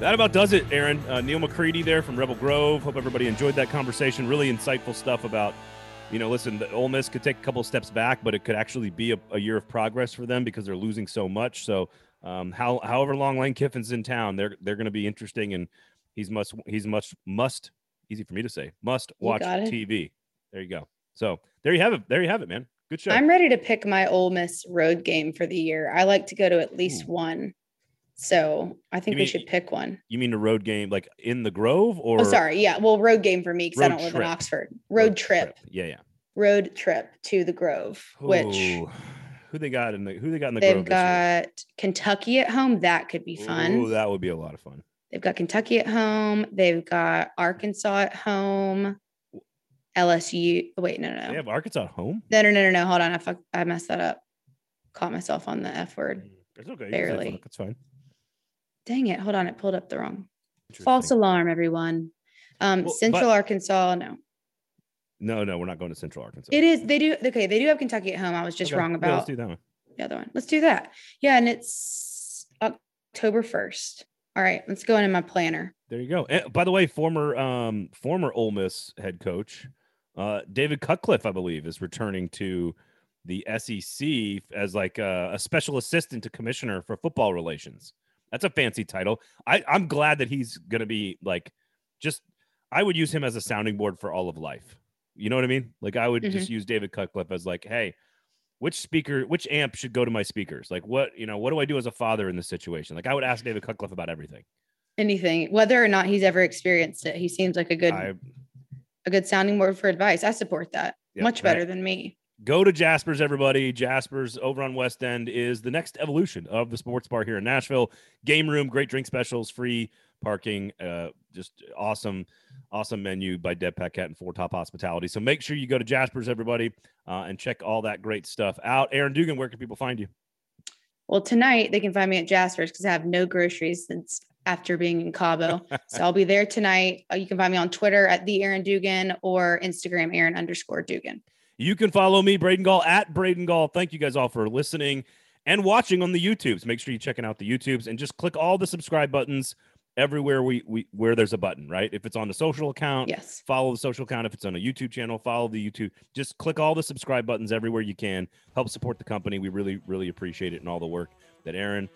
That about does it, Erin. Uh, Neal McCready there from Rebel Grove. Hope everybody enjoyed that conversation. Really insightful stuff about, you know, listen, the Ole Miss could take a couple steps back, but it could actually be a, a year of progress for them because they're losing so much. So um, how however long Lane Kiffin's in town, they're they're going to be interesting, and he's must he's much must easy for me to say must watch. TV. There you go. So there you have it. There you have it, man. Good show. I'm ready to pick my Ole Miss road game for the year. I like to go to at least Ooh. one. So I think You we should pick one. you mean a road game like in the Grove or Oh, sorry. Yeah. Well, road game for me because I don't live trip. in Oxford. Road, trip, Yeah, yeah. Road trip to the Grove, which who they got in the who they got in the they've Grove year? got Kentucky at home. That could be fun. Ooh, that would be a lot of fun. They've got Kentucky at home. They've got Arkansas at home. LSU. Oh, wait, no, no, They no. have Arkansas at home. No, no, no, no, no. Hold on. I fuck, I messed that up. Caught myself on the F word. It's okay. you can say Barely. It's fine. Dang it. Hold on. It pulled up the wrong. False alarm, everyone. Um, Well, Central but- Arkansas, no. No, no, we're not going to Central Arkansas. It is. They do. Okay, they do have Kentucky at home. I was just Okay, wrong yeah, about let's do that one. the other one. Let's do that. Yeah, and it's October first. All right, let's go into my planner. There you go. And by the way, former um former Ole Miss head coach uh David Cutcliffe, I believe, is returning to the SEC as like a, a special assistant to commissioner for football relations. That's a fancy title. I I'm glad that he's going to be like just I would use him as a sounding board for all of life. You know what I mean? Like I would just mm-hmm. use David Cutcliffe as like, hey, which speaker, which amp should go to my speakers? Like what, you know, what do I do as a father in this situation? Like I would ask David Cutcliffe about everything. Anything, whether or not he's ever experienced it, he seems like a good I a good sounding board for advice. I support that much better than me. Go to Jasper's, everybody. Jasper's over on West End is the next evolution of the sports bar here in Nashville. Game room, great drink specials, free parking, uh, just awesome, awesome menu by Deb Paquette and Four Top Hospitality. So make sure you go to Jasper's, everybody, uh, and check all that great stuff out. Erin Dugan, where can people find you? Well, tonight they can find me at Jasper's because I have no groceries since after being in Cabo. (laughs) so I'll be there tonight. Uh, You can find me on Twitter at the Erin Dugan or Instagram Erin underscore Dugan. You can follow me, Braden Gall, at Braden Gall. Thank you guys all for listening and watching on the YouTubes. Make sure you're checking out the YouTubes and just click all the subscribe buttons everywhere we, we where there's a button, right? If it's on the social account, Yes. follow the social account. If it's on a YouTube channel, follow the YouTube. Just click all the subscribe buttons everywhere you can. Help support the company. We really, really appreciate it and all the work that Erin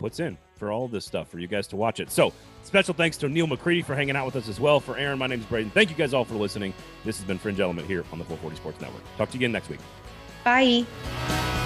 puts in for all this stuff for you guys to watch it. So, special thanks to Neal McCready for hanging out with us as well. For Erin, my name is Braden. Thank you guys all for listening. This has been Fringe Element here on the 440 Sports Network. Talk to you again next week. Bye.